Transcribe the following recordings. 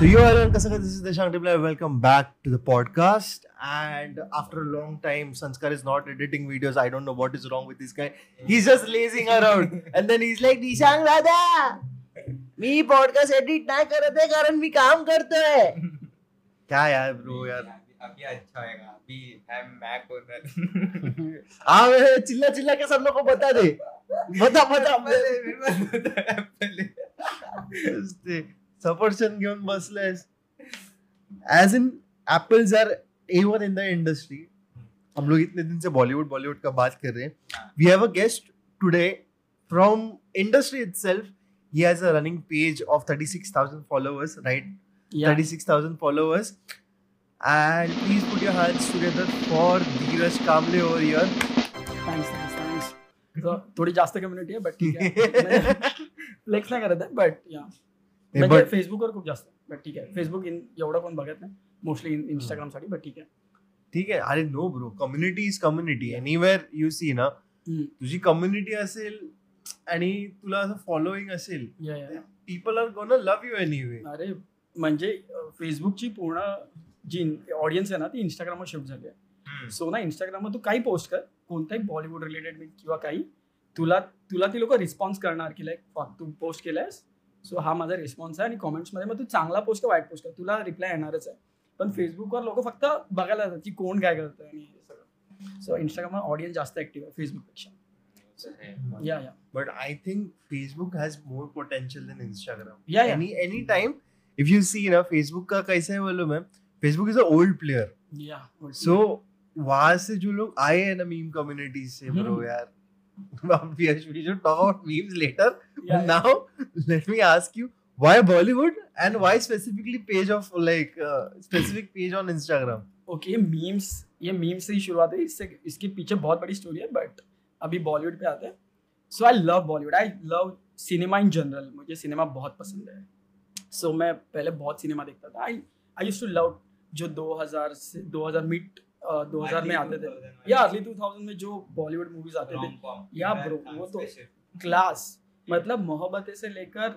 So you are on Kasaka. This is Deshang Dibla. Welcome back to the podcast. And after a long time, Sanskar is not editing videos. I don't know what is wrong with this guy. He's just lazing around. And then he's like, Dishang दादा मी podcast edit नाही करत आहे कारण मी काम करतोय क्या यार bro यार अभी अच्छा होएगा अभी है मैक ओनर हाँ मैं चिल्ला चिल्ला के सब लोग को बता दे बता बता पहले है पहले ते सफरचंद घेऊन बसलेस as in apples are A one in the industry हम लोग इतने दिन से बॉलीवुड बॉलीवुड का बात कर रहे हैं we have a guest today from industry itself he has a running page of 36000 followers right Yeah. 36000 followers and please put your hands together for Dheeraj Kamble over here Thanks, thanks, thanks. So, थोडी जास्त community आहे but ठीक आहे flex नाही करत आहे but या म्हणजे फेसबुकवर खूप जास्त. बट ठीक आहे. फेसबुक इन एवढं कोण बघत नाही. मोस्टली इंस्टाग्रामसाठी बट ठीक आहे. ठीक आहे. अरे no bro community is community anywhere you see ना हम्म. तुझी कम्युनिटी असेल आणि तुला असं फॉलोईंग असेल people are gonna love you anyway अरे म्हणजे फेसबुकची पूर्ण जी ऑडियन्स आहे ना ती इंस्टाग्रामवर शिफ्ट झाली आहे. सो ना इंस्टाग्रामवर तू काही पोस्ट कर कोणताही बॉलिवूड रिलेटेड किंवा काही तुला तुला ती लोक रिस्पॉन्स करणार की लाईक तू पोस्ट केलंयस सो हा माझा रिस्पॉन्स आहे आणि कॉमेंट्समध्ये मग तू चांगला पोस्ट कर वाईट पोस्ट कर? तुला रिप्लाय येणारच आहे. पण फेसबुकवर लोक फक्त बघायला जातात की कोण काय करतं आणि सगळं. सो इंस्टाग्रामवर ऑडियन्स जास्त ऍक्टिव्ह आहे फेसबुकपेक्षा या या. But I think Facebook has more potential than Instagram Yeah, yeah. Any any time if you see ना फेसबुक का कैसा है बोलो मैं Facebook is a old player yeah so वहाँ से जो लोग आए हैं ना मीम कम्युनिटी से ब्रो हम्म. यार we should talk about memes later Yeah, But now, let me ask you, why Bollywood and why specifically page of like uh, specific page on Instagram? Okay memes ये memes से ही शुरुआत है इससे इसके पीछे बहुत बड़ी स्टोरी है बट अभी बॉलीवुड पे आते हैं so I love Bollywood I love cinema in general मुझे सिनेमा बहुत पसंद है सो so, मैं पहले बहुत सिनेमा देखता था I I used to love जो 2000 से 2000 मिड दो हज़ार में आते थे। या अर्ली 2000 में जो बॉलीवुड मूवीज़ आते थे। या bro, वो तो- क्लास मतलब मोहब्बतें से लेकर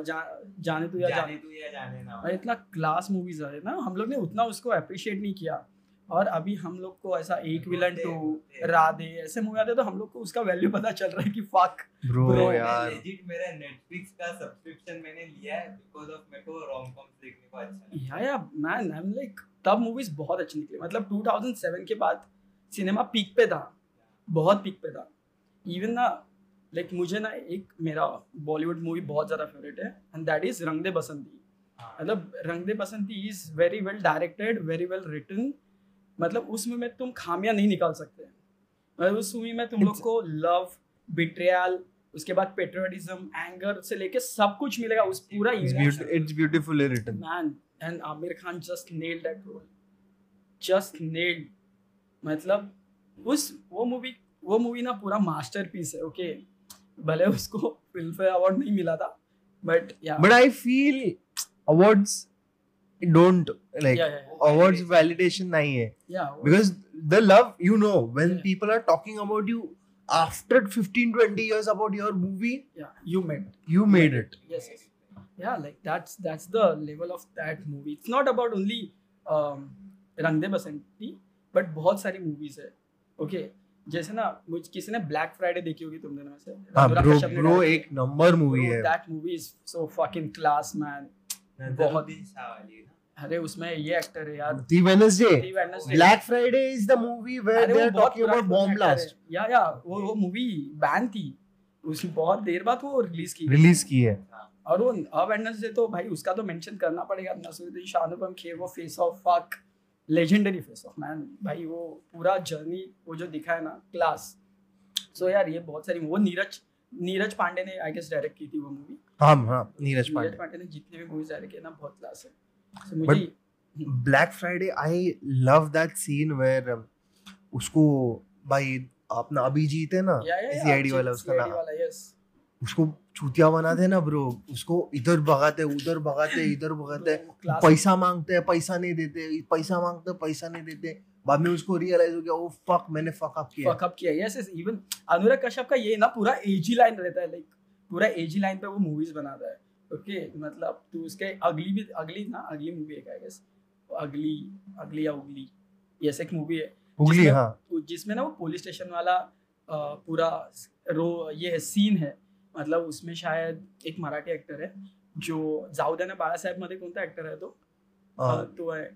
जा, जाने तू या जाने तू या जाने ना और इतना क्लास मूवीज़ आ रहे ना। हम लोग ने उतना उसको अप्रिशिएट नहीं किया। और अभी हम लोग को ऐसा एक विलन टू राधे ऐसे मूवी आते तो हम लोग को उसका वैल्यू पता चल रहा है कि फक Bro, Bro, यार। लेजिट मेरा नेटफ्लिक्स का सब्सक्रिप्शन मैंने लिया है बिकॉज़ ऑफ़ मेरे को रोम कॉम्स देखने को अच्छा yeah yeah man I am like तब मूवीज़ बहुत अच्छी निकली। मतलब 2007 के बाद सिनेमा पीक पे था। बहुत पीक पे था। इवन ना लाइक मुझे ना एक मेरा बॉलीवुड मूवी बहुत ज़्यादा फेवरेट है एंड दैट इज़ रंग दे बसंती। मतलब Rang De Basanti is very well directed very well written मतलब उसमें में तुम खामियाँ नहीं निकाल सकते। मतलब उस मूवी में तुम लोग को लव बिट्रियल उसके बाद पेट्रियटिज्म एंगर से लेके सब कुछ मिलेगा उस पूरा it's beautifully written. man and Amir Khan just nailed that role just nailed मतलब उस वो मूवी वो मूवी ना पूरा मास्टरपीस है ओके भले उसको फ़िल्म फेयर अवार्ड नहीं मिला था बट या But I feel awards don't like Yeah, yeah, yeah. awards validation nahi hai या because the love you know when Yeah. people are talking about you after 15 20 years about your movie yeah you made you made it yes yes yeah like that's that's the level of that movie. It's not about only um rangde basanti but bahut sari movies hai okay? जैसे ना मुझ किसी ने black Friday देखी होगी तुमने ना से आ, ब्रो, ब्रो एक नंबर मूवी है। That movie is so fucking class man बहुत ही अरे उसमें ये एक्टर है यार। The Wednesday Black Friday is the movie where they are talking about bomb blast yeah yeah वो वो मूवी बैन थी। उसकी बहुत देर बाद वो रिलीज़ की। रिलीज़ की है। और वो अ वेडनेसडे तो भाई उसका तो मेंशन करना पड़ेगा। नसरुद्दीन शाह अनुपम खेर वो face of fuck legendary face of man भाई वो पूरा जर्नी वो जो दिखा है ना क्लास सो so, यार ये बहुत सारी वो नीरज नीरज पांडे ने आई गेस डायरेक्ट की थी वो मूवी हाँ हाँ नीरज पांडे नीरज पांडे। ने जितने भी मूवीज़ डायरेक्ट किए ना बहुत क्लास है। So मुझे Black Friday I love that scene where उसको भाई अपना अभिजीत है ना सीआईडी वाला उसका नाम। वाला यस उसको चूतिया बनाते हैं ना ब्रो उसको इधर भगाते उधर भगाते इधर भगाते पैसा मांगते हैं पैसा नहीं देते पैसा मांगते पैसा नहीं देते। बाद में उसको रियलाइज़ हो गया ओ फक मैंने फक अप किया। फकअप किया yes yes even Anurag Kashyap का ये ना पूरा एजी लाइन रहता है लाइक पूरा एजी लाइन पे वो मूवीज़ बनाता है। ओके मतलब तू उसके अगली भी अगली ना अगली मूवी है आई गेस अगली अगली या उगली ये ऐसे एक मूवी है। उगली जिसमें- हाँ। वो- जिसमें ना वो पुलिस स्टेशन वाला पूरा रो ये सीन है। मतलब उसमें शायद एक मराठी एक्टर है जो जाऊ द्या ना बाळासाहेबमध्ये कोणता एक्टर आहे तो? तो आहे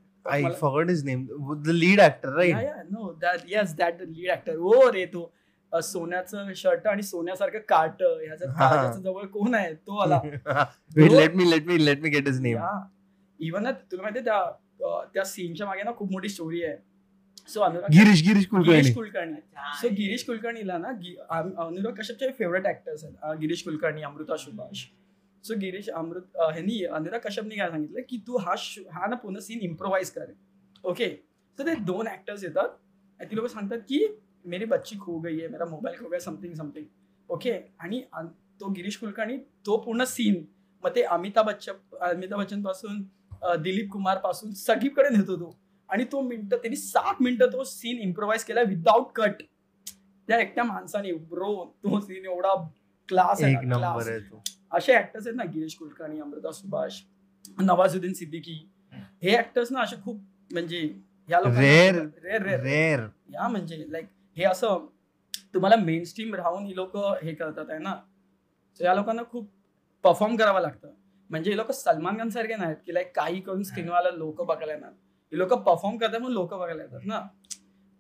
मला- forgot his name the lead yeah, no, that yes, that the lead actor. ओ रे तो सोन्याचं शर्ट आणि सोन्यासारखं काट हा. काळजाच्या जवळ कोण आहे? तो आला let me let me let me get his name even ना तुला माहितीये त्या त्या सीनच्या मागे ना खूप मोठी स्टोरी आहे. सो अनुराग गिरीश गिरीश कुलकर्णी. गिरीश कुलकर्णी सो गिरीश कुलकर्णीला ना अनुराग कश्यपचे फेवरेट ऍक्टर्स आहेत? गिरीश कुलकर्णी अमृता सुभाष. सो गिरीश अमृत ह्यांनी अनुराग कश्यपने काय सांगितलं की तू हा हा ना पूर्ण सीन इम्प्रोव्हाइज कर. ओके सो ते दोन ऍक्टर्स येतात. आणि ती लोक सांगतात की मेरी बच्ची खो गई है मेरा मोबाईल खो गया समथिंग समथिंग ओके आणि तो गिरीश कुलकर्णी तो पूर्ण सीन मग ते अमिताभ बच्चन अमिताभ बच्चनपासून दिलीप कुमारपासून सगळीकडे नेतो तो. आणि तो मिनिटं त्यांनी सात मिनिटं तो सीन इम्प्रोव्हाइज केला विदाउट कट त्या एकट्या माणसाने ब्रो तो सीन एवढा क्लास आहे तो. असे ऍक्टर्स आहेत ना गिरीश कुलकर्णी अमृता सुभाष नवाजुद्दीन सिद्दीकी. हे ऍक्टर्स ना असे खूप म्हणजे रेअर रेअर या म्हणजे लाईक हे असं तुम्हाला मेन स्ट्रीम राहून ही लोक हे करतात आहे ना. या लोकांना खूप परफॉर्म करावं लागतं. म्हणजे हे लोक सलमान खान सारखे नाहीत की लाईक काही करून स्क्रीनवाला लोक बघायला येणार. हे लोक परफॉर्म करतात म्हणून लोक बघायला येतात ना।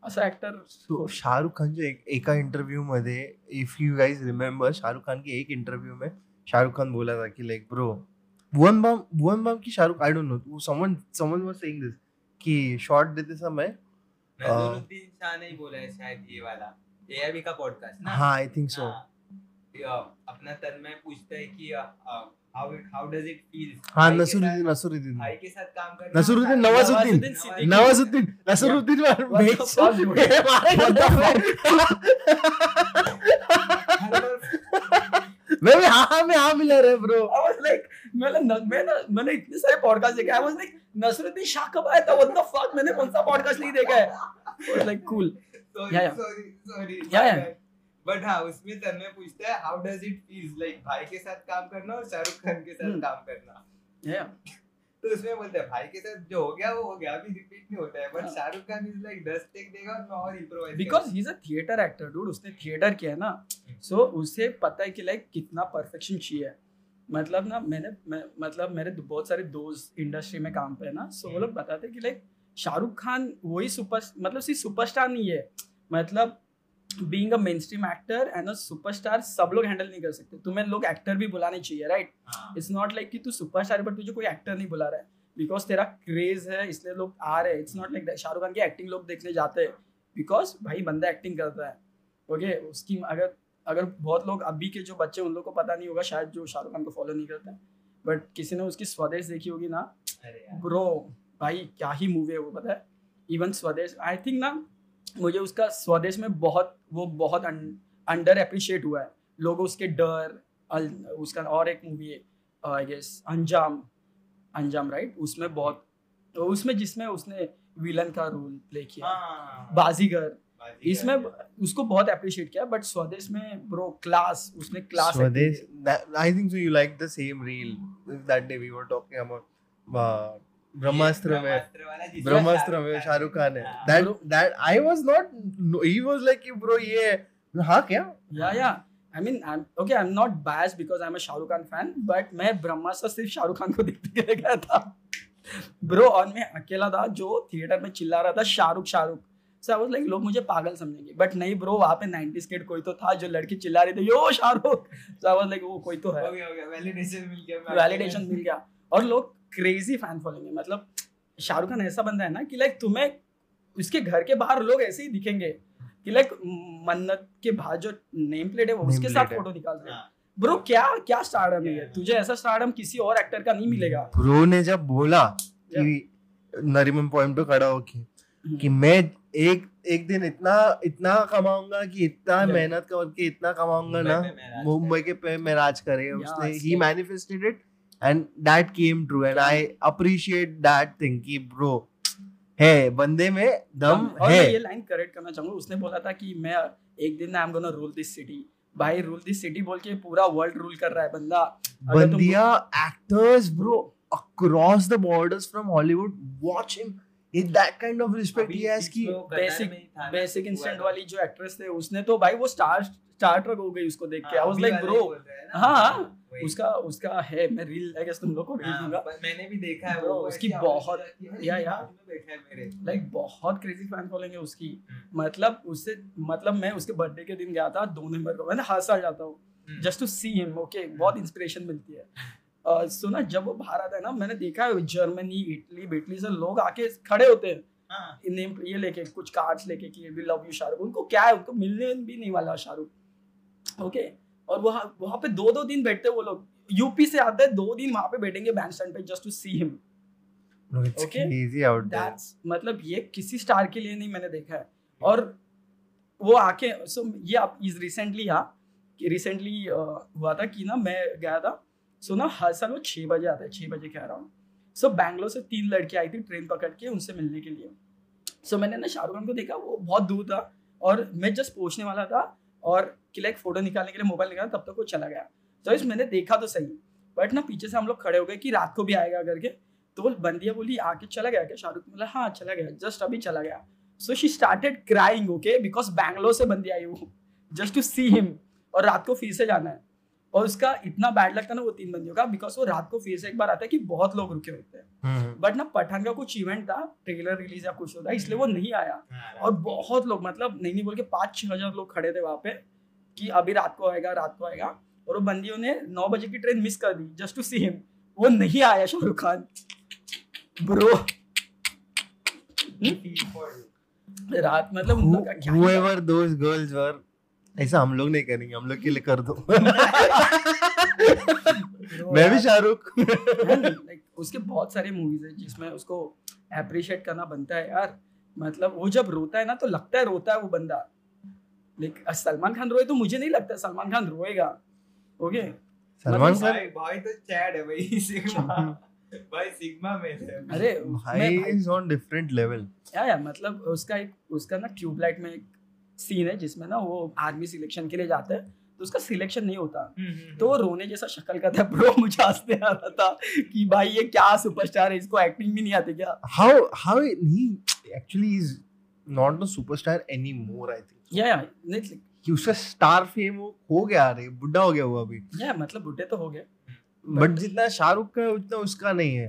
असं ऍक्टर तो शाहरुख खानच्या एक, एका इंटरव्यू में if you guys remember Shahrukh Khan के एक इंटरव्यू में शाहरुख खान बोला था कि लाइक ब्रो भुवन बाम भुवन बाम की Shahrukh I don't know someone someone was saying this कि शॉट देते समय नजरुद्दीन शाह ने बोला है शायद ये वाला एआईबी का पॉडकास्ट ना? हाँ आई थिंक सो अपना तन्मय पूछता है कि हाँ नसरुद्दीन नसरुद्दीन। भाई के साथ काम करना नसरुद्दीन नवाजुद्दीन नवाजुद्दीन नसरुद्दीन? मैं भी हाँ हाँ में हाँ मिला रहे ब्रो I was like, मैंने न, मैं ना मैंने इतने सारे पॉडकास्ट देखे। I was like Naseeruddin Shah कब आया था? व्हाट द फक मैंने कौन सा पॉडकास्ट नहीं देखा है? Sorry. Sorry sorry Yeah, yeah. But हाँ उसमें तन्मय पूछता है how does it feel like भाई के साथ काम करना और शाहरुख खान के साथ Hmm. काम करना? Yeah. तो उसमें बोलते हैं भाई के साथ जो हो गया वो हो गया अभी रिपीट नहीं होता है. बट हाँ. Shahrukh Khan is like 10 take देगा और मैं और improvise because he is a theatre actor dude उसने थिएटर किया है ना। सो उसे पता है कि लाइक कितना परफेक्शन चाहिए मतलब ना मैंने मैं मतलब मेरे बहुत सारे दोस्त इंडस्ट्री में काम पे है ना। सो वो लोग बताते हैं कि लाइक शाहरुख खान वही सुपर मतलब सिर्फ़ सुपरस्टार नहीं है। मतलब being a mainstream actor and a superstar सब लोग हैंडल नहीं कर सकते। तुम्हें लोग एक्टर भी बुलाने चाहिए राइट इट्स नॉट लाइक कि तू सुपरस्टार है बट तुझे कोई एक्टर नहीं बुला रहा है। बिकॉज़ तेरा क्रेज है इसलिए लोग आ रहे हैं। It's not like Shahrukh Khan की एक्टिंग लोग देखने जाते हैं। बिकॉज़ भाई बंदा एक्टिंग करता है। ओके okay, उसकी अगर अगर बहुत लोग अभी के जो बच्चे उन लोग को पता नहीं होगा शायद जो शाहरुख खान को फॉलो नहीं करते बट किसी ने उसकी स्वदेश देखी होगी ना। ब्रो भाई क्या ही मूवी है वो पता है? इवन स्वदेश आई थिंक ना मुझे उसका स्वदेश में बहुत वो बहुत अंडर अप्रिशिएट हुआ है लोग उसके डर अल- उसका और एक मूवी है आई गेस अंजाम अंजाम राइट उसमें बहुत तो उसमें जिसमें उसने विलन का रोल प्ले किया हाँ बाजीगर बाजीगर। इसमें उसको बहुत अप्रिशिएट किया बट स्वदेश में ब्रो क्लास उसने class I think so. You like the same reel that day we were talking about. Uh, Brahmastra में ब्रह्मास्त्र में शाहरुख खान है। हाँ। that Bro- that I was not no, he was like कि bro ये हाँ क्या? Yeah yeah I mean I okay I am not bias because I am a Shahrukh Khan fan but मैं ब्रह्मास्त्र सिर्फ़ शाहरुख खान को देखने के लिए गया था। ब्रो और मैं अकेला था जो थिएटर में चिल्ला रहा था Shahrukh Shahrukh so I was like लोग मुझे पागल समझेंगे. बट नहीं ब्रो वहाँ पे 90s किड कोई तो था जो लड़की चिल्ला रही थी yo Shahrukh so I was like वो कोई तो है. हो गया हो गया वैलिडेशन मिल गया वैलिडेशन मिल गया। और लोग क्रेजी फ़ैन फॉलोइंग है। मतलब शाहरुख खान ऐसा बंदा है ना कि लाइक तुम्हें उसके घर के बाहर लोग ऐसे ही दिखेंगे कि लाइक मन्नत के बाहर जो नेम प्लेट है वो उसके साथ फ़ोटो निकाल रहे हैं। हाँ, ब्रो क्या क्या स्टारडम है तुझे ऐसा स्टारडम किसी और एक्टर का नहीं मिलेगा। ब्रो ने जब बोला कि नरीमन पॉइंट पे खड़ा हो के हम्म। कि मैं एक एक दिन इतना इतना कमाऊँगा कि इतना मेहनत करके इतना कमाऊँगा ना मुंबई के पे मैं राज करे। उसने ही manifested it and that came true and I appreciate that thing कि ब्रो है बंदे में दम और है। मैं ये लाइन करेक्ट करना चाहूँगा। उसने बोला था कि मैं एक दिन I am gonna rule this city भाई रूल दिस सिटी बोल के पूरा वर्ल्ड रूल कर रहा है बंदा। बंदिया actors bro across the borders from Hollywood watch him. in that kind of respect he has ki Basic- basic instant वाली जो एक्ट्रेस थे उसने तो भाई वो स्टार स्टार ट्रक हो गई उसको देख के। आई वाज लाइक ब्रो हाँ, उसका उसका है मैं रील आई गेस तुम लोग को भेज दूँगा। हाँ, मैंने भी देखा है वो उसकी बहुत- है, या- या। है लाइक बहुत क्रेजी फ़ैन फॉलोइंग है उसकी। हम्म। मतलब उससे मतलब मैं उसके बर्थडे के दिन गया था दो नवंबर को। मैं हर साल जाता हूँ हम्म। Just to see him okay बहुत इंस्पिरेशन मिलती है। सो ना जब वो बाहर आता है ना मैंने देखा है जर्मनी इटली बिटली से लोग आके खड़े होते हैं। हाँ, नेम ये लेके कुछ कार्ड्स लेके कि वी लव यू शाहरुख उनको क्या है? उनको मिलने भी नहीं वाला शाहरुख ओके और वहाँ वहाँ पे दो दो दिन बैठते हैं वो लोग। यूपी से आते हैं दो दिन वहाँ पे बैठेंगे बैंड स्टैंड पे just to see him there. That's मतलब ये किसी स्टार के लिए नहीं मैंने देखा है। और वो आके सो ये आप इज़ रिसेंटली हाँ रिसेंटली हुआ था कि ना मैं गया था सो ना हर साल वो छः बजे आता है छः बजे कह रहा हूँ। सो बैंगलोर से तीन लड़की आई थी ट्रेन पकड़ के उनसे मिलने के लिए। सो मैंने ना शाहरुख खान को देखा वो बहुत दूर था और मैं जस्ट पहुँचने वाला था और किला एक फ़ोटो निकालने के लिए मोबाइल निकाला, तब तक वो चला गया। तो इस मैंने देखा तो सही, बट ना पीछे से हम लोग खड़े हो गए कि रात को भी आएगा करके तो वो बंदिया बोली, आके चला गया क्या? शाहरुख बोला हाँ चला गया, जस्ट अभी चला गया। So she started crying okay because Bangalore से बंदी आई वो जस्ट टू सी हिम और रात को फिर से जाना है। और उसका इतना बैड लगता है ना वो तीन बंदियों का बिकॉज़ वो रात को फिर से एक बार आता है कि बहुत लोग रुके होते हैं। हम्म, बट ना पठान का कुछ इवेंट था ट्रेलर रिलीज़ या कुछ होता इसलिए वो नहीं आया। हाँ, और बहुत लोग मतलब नहीं नहीं बोल के पाँच छह हज़ार लोग खड़े थे वहाँ पे कि अभी रात को आएगा रात को आएगा। और वो बंदियों ने नौ बजे की ट्रेन मिस कर दी जस्ट टू सी हिम वो नहीं आया शाहरुख खान। ब्रो. रात मतलब ऐसा हम लोग नहीं करेंगे हम लोग के लिए कर दो। मैं भी शाहरुख। उसके बहुत सारे मूवीज़ है जिसमें उसको अप्रिशिएट करना बनता है यार। मतलब वो जब रोता है ना तो लगता है रोता है वो बंदा। लेकिन सलमान खान रोए तो मुझे नहीं लगता सलमान खान रोएगा। ओके सलमान मतलब खान? भाई भाई तो चैड है भाई सिग्मा। भाई सिग्मा में से अरे भाई इज़ ऑन डिफरेंट लेवल या या मतलब उसका एक उसका ना ट्यूबलाइट में एक सीन है जिसमें ना वो आर्मी सिलेक्शन के लिए जाता है तो उसका सिलेक्शन नहीं होता। तो वो रोने जैसा शक्ल का था ब्रो मुझे हंसने आ रहा था कि भाई ये क्या सुपरस्टार है इसको एक्टिंग भी नहीं आती क्या? How how he actually is not the superstar anymore I think. या या नहीं कि उसका स्टार फेम हो गया रे बुढ़ा हो गया वो अभी। या मतलब बुढ़े तो हो गए। बट जितना शाहरुख का है उतना उसका नहीं है।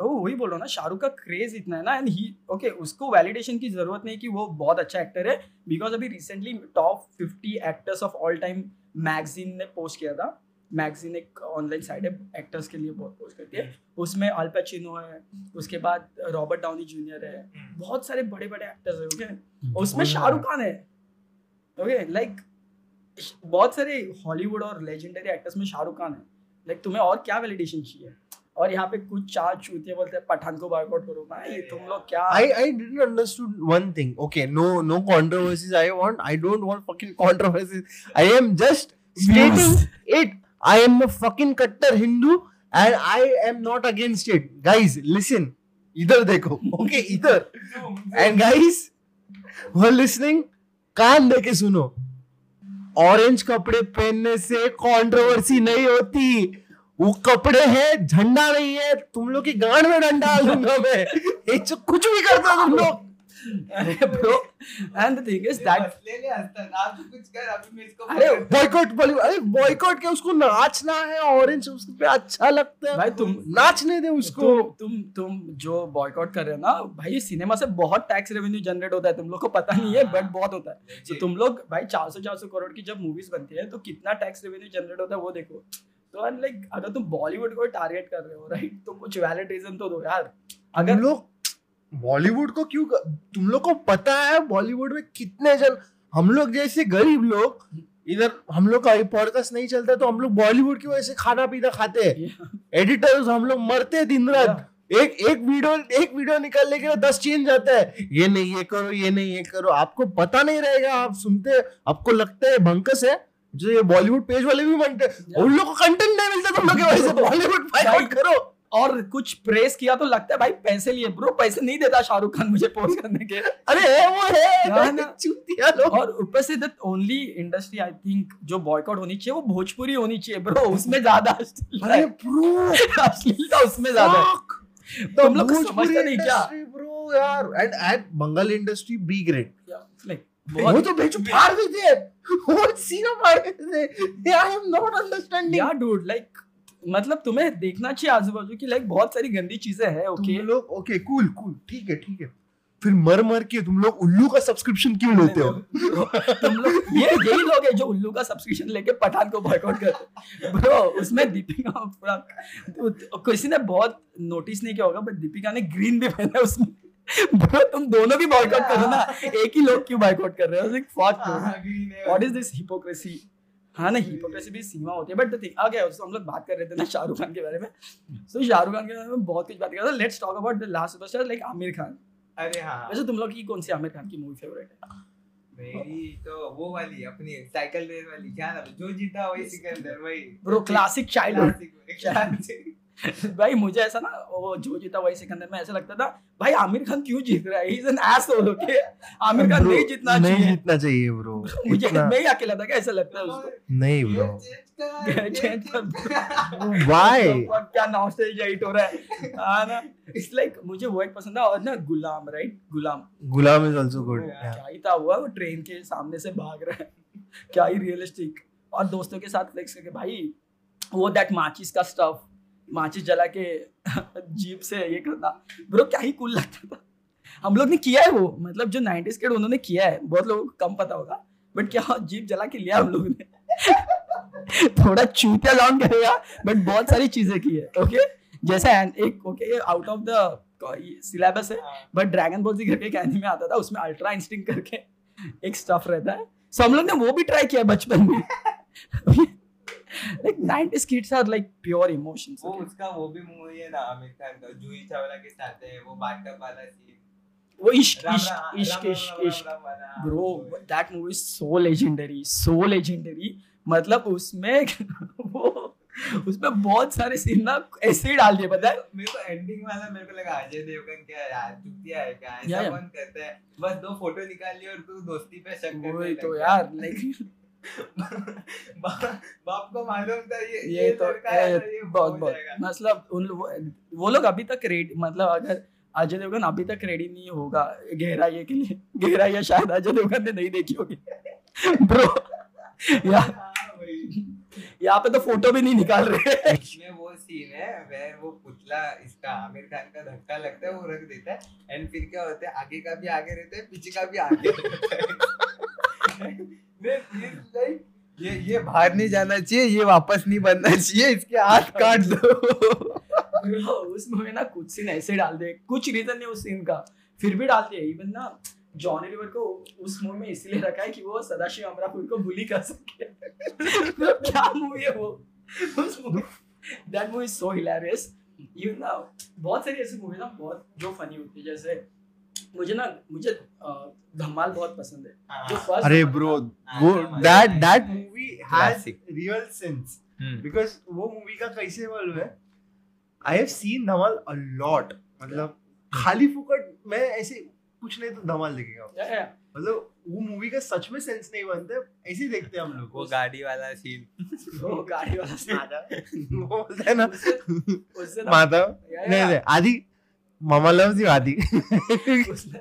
वही बोल रहा हूँ ना शाहरुख का क्रेज इतना है ना एंड ही ओके उसको वैलिडेशन की ज़रूरत नहीं कि वो बहुत अच्छा एक्टर है बिकॉज़ अभी recently top 50 actors of all time magazine ने पोस्ट किया था। मैगजीन एक ऑनलाइन साइट है एक्टर्स के लिए बहुत पोस्ट करती है। उसमें अल पचिनो है उसके बाद रॉबर्ट डाउनी जूनियर है बहुत सारे बड़े बड़े एक्टर्स है ओके उसमें शाहरुख खान है ओके लाइक बहुत सारे हॉलीवुड और लेजेंडरी एक्टर्स में शाहरुख खान है। लाइक तुम्हें और क्या वैलिडेशन चाहिए? और यहाँ पे कुछ चार चूते बोलते हैं पठान को बायकॉट करो। भाई तुम लोग क्या I I didn't understood one thing okay no no controversies I want I don't want fucking controversies I am just stating it I am a fucking कट्टर Hindu and I am not against it guys listen इधर देखो. Okay इधर. And guys वो listening कान दे के सुनो. Orange कपड़े पहनने से कंट्रोवर्सी नहीं होती. वो कपड़े हैं झंडा नहीं है तुम लोग की गांड में डंडा दूँगा मैं। ये जो कुछ भी करते हो तुम लोग। अरे bro and the thing is that ले ले हंसता आप तो कुछ कर अभी मैं इसको अरे, पकड़- बॉयकॉट बॉलीवुड अरे बॉयकॉट क्या उसको नाचना है ऑरेंज उस पे अच्छा लगता है। भाई तुम नाचने दे उसको। तुम तुम तुम जो बॉयकॉट कर रहे हो ना भाई सिनेमा से बहुत टैक्स रेवेन्यू जनरेट होता है। तुम लोग को पता नहीं है बट बहुत होता है। तो तुम लोग भाई 400 400 करोड़ की जब मूवीज़ बनती है तो कितना टैक्स रेवेन्यू जनरेट होता है वो देखो। तो लाइक अगर तुम बॉलीवुड को टारगेट कर रहे हो राइट तो कुछ वैलिड रीजन तो दो यार। अगर लोग बॉलीवुड को क्यों तुम लोग को पता है बॉलीवुड में कितने जन हम लोग जैसे गरीब लोग इधर हम लोग का पॉडकास्ट नहीं चलता तो हम लोग बॉलीवुड की वजह से खाना पीना खाते हैं। एडिटर्स हम लोग मरते हैं दिन रात। एक एक वीडियो एक वीडियो निकालने के लिए दस चेंज जाता है। ये नहीं ये करो ये नहीं ये करो। आपको पता नहीं रहेगा आप सुनते आपको लगता है भंकस है। जो ये बॉलीवुड पेज वाले भी बनते हैं उन लोग को कंटेंट नहीं मिलता तुम लोग की वजह से बॉलीवुड फाइट करो? और कुछ प्रेस किया तो लगता है भाई पैसे लिए ब्रो पैसे नहीं देता शाहरुख खान मुझे पोस्ट करने के. अरे है वो हाँ चूतिया लोग। और ऊपर से the only industry I think जो बॉयकॉट होनी चाहिए वो भोजपुरी होनी चाहिए ब्रो उसमें ज़्यादा अरे ब्रो अश्लीलता उसमें ज़्यादा है। तुम लोग समझते नहीं क्या? ब्रो यार। And and Bengal industry be great वो तो बेचो फाड़ देते हैं। वो सीना फाड़ देते हैं। आई एम नॉट अंडरस्टैंडिंग या डूड लाइक मतलब तुम्हें देखना चाहिए आजू बाजू की लाइक बहुत सारी गंदी चीज़ें हैं ओके तुम लोग ओके कूल कूल ठीक है ठीक है। फिर मर मर के तुम लोग उल्लू का सब्सक्रिप्शन क्यों लेते हो? तुम लोग ये यही लोग हैं जो उल्लू का सब्सक्रिप्शन लेके पठान को बॉयकॉट करते हैं। ब्रो उसमें दीपिका पूरा तो किसी ने बहुत नोटिस नहीं किया होगा बट दीपिका ने ग्रीन भी पहना है उसमें। ब्रो तुम दोनों भी बॉयकॉट करो ना। एक ही लोग क्यों बॉयकॉट कर रहे हो? लाइक फक हाँ, व्हाट इज़ दिस हिपोक्रेसी हाँ ना हिपोक्रेसी भी सीमा होती है। बट द थिंग आ गया हम लोग बात कर रहे थे ना शाहरुख खान के बारे में। सो शाहरुख खान के बारे में बहुत कुछ बात कर रहे थे। Let's talk about the last superstar like Aamir Khan अरे हाँ। वैसे तुम लोग की कौन सी आमिर खान की मूवी फेवरेट है? मेरी तो वो वाली अपनी साइकिल रेस वाली क्या नाम जो जीता वही सिकंदर वही। Bro classic classic। भाई मुझे ऐसा ना वो जो जीता वही सिकंदर में ऐसा लगता था भाई आमिर खान क्यों जीत रहा है? Is an asshole okay Aamir Khan नहीं जीतना नहीं चाहिए। जीतना चाहिए ब्रो मुझे मैं ही अकेला था क्या ऐसा लगता है उसको? नहीं ब्रो क्या नॉस्टैल्जिया हिट हो रहा है? हाँ ना? इट्स लाइक मुझे वो एक पसंद है और ना Ghulam right Ghulam. Ghulam is also good क्या ही था हुआ वो ट्रेन के सामने से भाग रहा है। क्या ही रियलिस्टिक और दोस्तों के साथ फ्लेक्स करके भाई वो दैट माचिस का स्टफ़ माचिस जला के जीप से ये करना ब्रो क्या ही कूल लगता था। हम लोग ने किया है वो। मतलब जो 90s के उन्होंने किया है बहुत लोगों को कम पता होगा बट क्या जीप जला के लिया हम लोग ने? थोड़ा चूतिया साउंड करेगा बट बहुत सारी चीज़ें की है ओके जैसे एक okay out of the syllabus है बट ड्रैगन बॉल जी करके एक एनीमे आता था उसमें अल्ट्रा इंस्टिंग करके एक स्टफ़ रहता है। सो हम लोग ने वो भी ट्राई किया बचपन में। Like 90s kids are like pure emotions वो उसका वो भी मूवी है ना आमिर खान का जूही चावला के साथ है वो वाला सीन वो इश्क इश्क इश्क इश्क इश्क। Bro that movie so legendary so legendary मतलब उसमें वो उसमें बहुत सारे सीन ना ऐसे ही डाल दिए पता है? मेरे को एंडिंग वाला मेरे को लगा अजय देवगन क्या यार चुतिया है क्या? ऐसा कौन करता है? बस दो फ़ोटो निकाल ली और तू दोस्ती पे शक करने तो यार लाइक बा- बाप को मालूम था ये ये तो लड़का है ए, तो ये बहुत बहुत। मतलब उन वो, वो लोग अभी तक रेडी मतलब अगर अजय देवगन अभी तक रेडी नहीं होगा गहराई के लिए गहराई शायद अजय देवगन ने नहीं देखी होगी। ब्रो यार हाँ, यहाँ पे तो फ़ोटो भी नहीं निकाल रहे। इसमें वो सीन है where वो पुतला इसका आमिर खान का धक्का लगता है वो रख देता है एंड फिर क्या होता है आगे का भी आगे रहता है पीछे का भी आगे रहता है। ये ये बाहर नहीं जाना चाहिए ये वापस नहीं बनना चाहिए इसके हाथ काट दो। Bro, उस मूवी ना कुछ सीन ऐसे डाल दे कुछ रीजन नहीं उस सीन का। फिर भी डाल दिए इवन ना जॉनी लिवर को उस मूवी में इसलिए रखा है कि वो सदाशिव अमरापुर को बुली कर सके। मतलब क्या मूवी है वो? उस movie that movie is so hilarious even ना बहुत सारी ऐसी मूवी ना बहुत जो फनी होती है जैसे मुझे ना मुझे धमाल बहुत पसंद है। जो फ़र्स्ट अरे ब्रो वो that that movie has real sense. Because वो मूवी का कैसे मालूम है? I have seen Dhamaal a lot मतलब खाली फुकट मैं ऐसे कुछ नहीं तो धमाल देखेगा। या, या, मतलब वो मूवी का सच में सेंस नहीं बनता ऐसे ही देखते हैं हम लोग। वो गाड़ी वाला सीन वो गाड़ी वाला scene। वो बोलता है ना। उससे माधव नहीं नहीं आदि मामा लव्स यू आदि।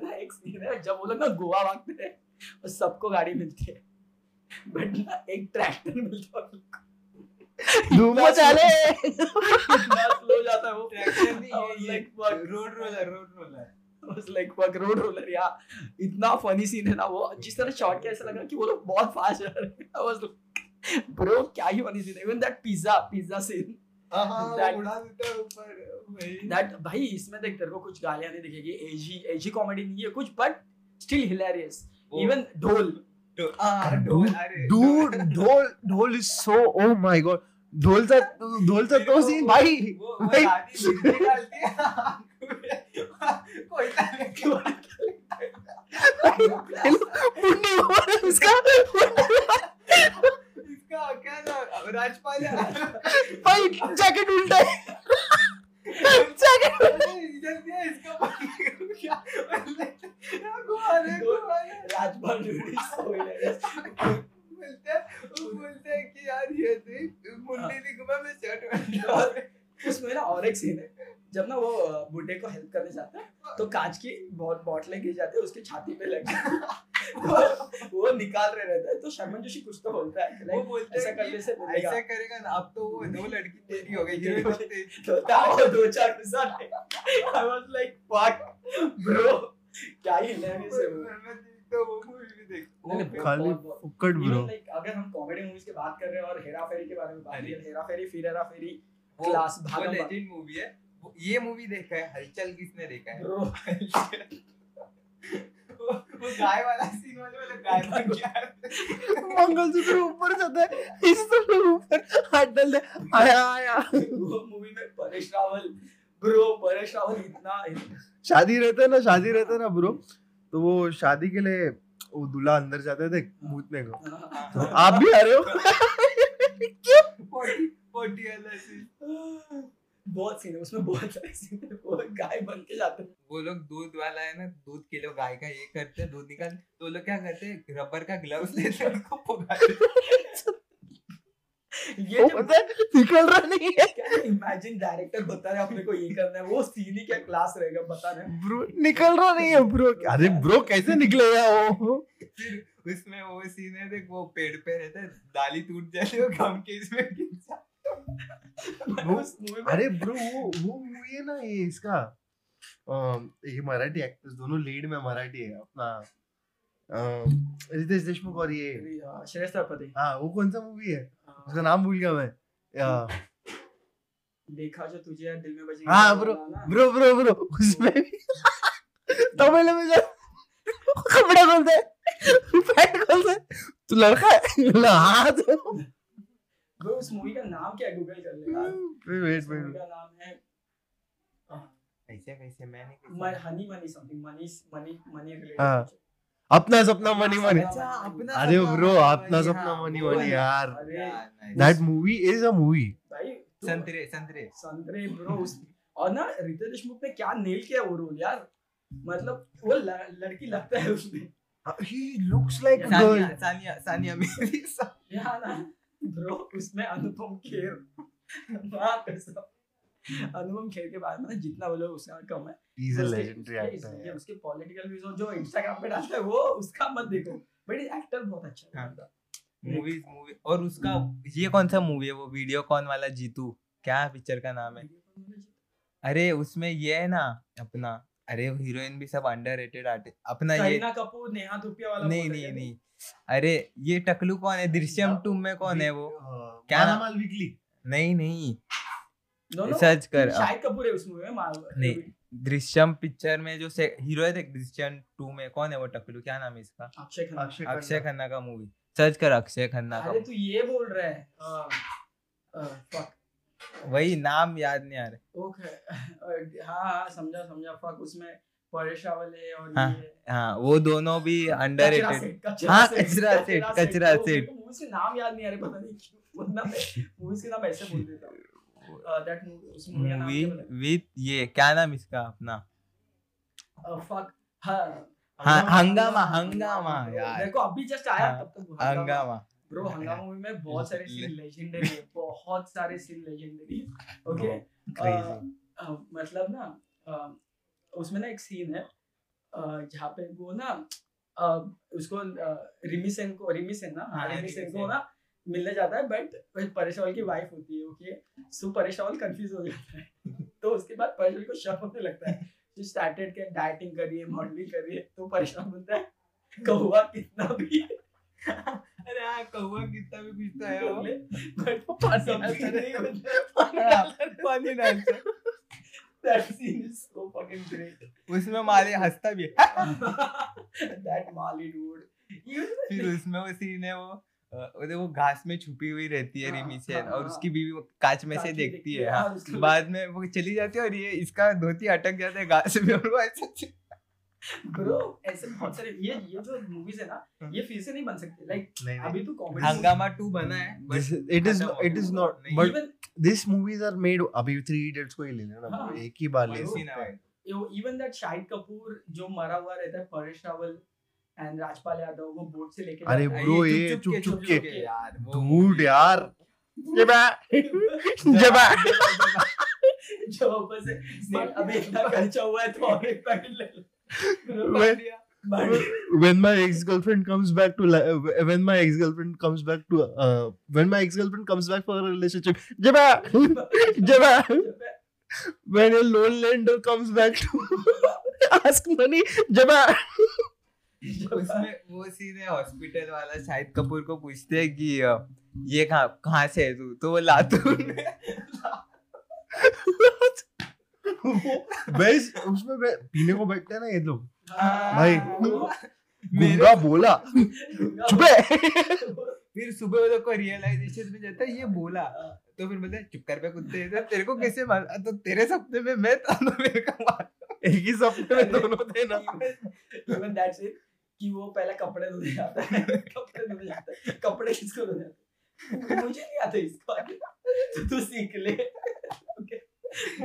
ना एक सीन है जब वो लोग ना गोवा भागते हैं और सबको गाड़ी मिलती है। बट ना एक ट्रैक्टर मिलता है। धूम मचाले इतना स्लो जाता है वो। ट्रैक्टर नहीं I was ये- like, ये road roller road roller like, fuck, road roller, इतना फनी सीन है ना वो। जिस तरह शॉट किया ऐसा लग रहा है कि वो लोग बहुत फास्ट जा रहे हैं। I was like, क्या ही फनी सीन है। Even that pizza pizza scene हाँ है दैट भाई इसमें देख तेरे को कुछ गालियाँ नहीं दिखेगी। एजी एजी कॉमेडी नहीं है कुछ but still hilarious even Dhol Dhol Dhol Dhol is so oh my god ढोलचा ढोलचा तो सीन भाई। भाई। कोई उसका। राजपाल भाई जैकेट उल्टा है। इधर इसका क्या? राजपाल. बोलते हैं वो बोलते हैं कि यार ये देख मुंडी नहीं घुमा शर्ट उसमें ना और एक सीन है। जब ना वो बुड्ढे को हेल्प करने जाता है तो कांच की बहुत बॉटलें गिर जाती है उसकी छाती पे लग तो वो निकाल रहे रहता है। तो शर्मन जोशी कुछ तो बोलता है। वो like, बोलते ऐसा करने से ऐसा करेगा ना अब तो वो दो लड़की तेरी हो गई तो ताओ दो चार के साथ I was like fuck bro क्या ही हिलेरियस है वो मैं वो मूवी भी देख। नहीं, नहीं, खाली Even ब्रो like अगर हम कॉमेडी मूवीज़ की बात कर रहे हैं और हेरा फेरी के बारे में बात। करें हेरा फेरी फिर हेरा फेरी क्लास वो भागम भाग। लेजेंड मूवी है। ये मूवी देखा है हलचल किसने देखा है? ब्रो वो गाय वाला सीन वाले वाला गाय बन गया। मंगलसूत्र ऊपर जाता है इस तरह ऊपर हाथ डाल दे। आया आया। वो मूवी में परेश रावल ब्रो परेश रावल इतना शादी रहता है ना शादी रहता है ना ब्रो तो वो शादी के लिए वो दूल्हा अंदर जाते थे मूतने को। तो आप भी आ रहे हो? क्यों? पोटी पोटी वाला सीन बहुत सीन है उसमें बहुत सारे सीन है वो गाय बन के जाते हैं। वो लोग दूध वाला है ना दूध किलो गाय का ये करते हैं दूध निकाल तो लोग क्या करते हैं रबर का ग्लव्स लेते हैं उसको पुगाते हैं। ये वो जो पता निकल रहा नहीं है। क्या इमेजिन डायरेक्टर बता रहे अपने को ये करना है वो सीन ही क्या क्लास रहेगा बता रहे ब्रो निकल रहा नहीं है ब्रो अरे ब्रो कैसे निकलेगा वो? फिर उसमें वो सीन है देख वो पेड़ पे रहता है डाली टूट जाती है गम के इसमें गिर जाता अरे ब्रो वो वो मूवी है ना ये इसका। अम, ये मराठी एक्टर्स दोनों लीड में मराठी है अपना। रितेश देशमुख और ये। श्रेयस तळपति हाँ वो कौन सा मूवी है? उसका नाम भूल गया मैं। देखा जो तुझे यार दिल में बजी हाँ, bro, ब्रो ब्रो ब्रो उसमें भी। तमिल में जो। कपड़ा खोलते हैं। पैंट खोलते हैं। तू लड़का है? हाँ तो। ब्रो उस मूवी का नाम क्या गूगल कर ले यार वेट उस मूवी का नाम है ऐसे कैसे मैंने म- honey money something money money money हाँ। रिलेटेड अपना सपना मनी मनी अच्छा अरे ब्रो अपना सपना हाँ, मनी मनी यार. That movie is a movie भाई संतरे संतरे। संतरे ब्रो और ना रितेश देशमुख ने क्या नेल किया वो रोल यार? मतलब वो लड़की लगता है उसमें। He looks like Sania girl Sania Sania मेरी ना ब्रो उसमें अनुपम खेर। माँ कसम अनुपम खेर के बारे में जितना बोलो उसका कम है। He is a legendary actor ये उसके पॉलिटिकल व्यूज़ जो इंस्टाग्राम पे डालता है वो उसका मत देखो। बट एक्टर बहुत अच्छा है। हाँ। मूवीज़ मूवी और उसका ये कौन सा मूवी है वो? वीडियो कॉन वाला जीतू। क्या पिक्चर का नाम है? अरे उसमें ये है ना अपना अरे हीरोइन भी सब अंडररेटेड आर्टिस्ट अपना ये करीना कपूर नेहा धूपिया वाला नहीं नहीं नहीं। अरे ये टकलू कौन है? दृश्यम टू में कौन है वो? क्या नाम? वीकली। नहीं नहीं। सर्च कर शाहिद कपूर है उस मूवी में नहीं दृश्यम पिक्चर में जो हीरो है देख दृश्यम टू में कौन है वो टकलू? क्या नाम है इसका? अक्षय खन्ना। अक्षय खन्ना। का मूवी सर्च कर अक्षय खन्ना का अरे तू ये बोल रहा है। अ, fuck. वही नाम याद नहीं आ रहा। ओके। हाँ हाँ समझा समझा फक उसमें परेश रावल है और हाँ, ये हाँ वो दोनों भी अंडररेटेड हाँ, कचरा सेट, कचरा तो सेट। को मूवीज़ के नाम याद नहीं आ रहे पता नहीं क्यों वरना मैं मूवीज़ के नाम ऐसे बोल देता हूँ। दैट मूवी क्या ये क्या नाम इसका अपना? फक हाँ हाँ हंगामा हंगामा यार। देखो अभी जस्ट आया हाँ, तब तक हंगामा। ब्रो हंगामा मूवी में बहुत सारे सीन लेजेंडरी है बहुत सारे सीन लेजेंडरी है ओके मतलब ना उसमें ना एक सीन है जहाँ पे वो ना अ, उसको रिमी सेन को रिमी सेन ना हाँ हाँ, रिमी रिमी सेन को ना मिलने जाता है बट परेश रावल की वाइफ होती है ओके सो परेशावल कंफ्यूज हो जाता है। तो उसके बाद परेशावल को शक होने लगता है। शी स्टार्टेड के डाइटिंग कर रही है मॉडलिंग कर रही है तो परेशान बोलता है कौवा कितना भी। अरे हाँ कौवा कितना भी कुछ तो है बट पानी नहीं होता पानी है। That scene is so fucking great. उसमें माले हंसता भी है that dude. फिर उसमें वो सीन है वो वो घास में छुपी हुई रहती है हाँ, रिमी सेन हाँ, और। उसकी बीवी वो कांच में से देखती हाँ, बाद में वो चली जाती है और ये इसका धोती अटक जाता है घास में और वो ऐसे bro ऐसे बहुत सारे ये ये जो मूवीज़ है ना ये फिर से नहीं बन सकते। लाइक अभी तो कॉमेडी हंगामा टू बना है but it is it is not but this movies are made अभी थ्री इडियट्स को ही ले लेना हाँ। एक ही बार ले सकते हैं। इवन दैट शाहिद कपूर जो मरा हुआ रहता है परेश रावल एंड राजपाल यादव वो बोट से लेके अरे bro, ये चुप चुप के। यार Dude, यार। जबा जबा जो ऊपर से अभी इतना खर्चा हुआ है तो और एक पैकेट ले लो। When- when my ex-girlfriend comes back to li- when my ex-girlfriend comes back to uh, when my ex-girlfriend comes back for a relationship jaba jaba when a loan lender comes back to ask money jaba उसमें वो scene है hospital वाला शाहिद कपूर को पूछते हैं कि ये कहाँ कहाँ से है तू तो वो लातूर में बस उसमें पीने को बैठते हैं ना ये लोग। भाई मेरे गुंगा बोला। चुप। है फिर सुबह वो लोग को रियलाइजेशन में जाता है ये बोला। तो फिर बोलते चुप कर बे कुत्ते तो तेरे को कैसे मार तो तेरे सपने में मैं था तो मेरे को मार एक ही सपने में दोनों थे ना। इवन दैट्स इट कि वो पहले कपड़े धोने जाता है कपड़े धोने जाता है कपड़े किसको धोने जाते हैं? मुझे नहीं आते इसको। तो तू सीख ले। ओके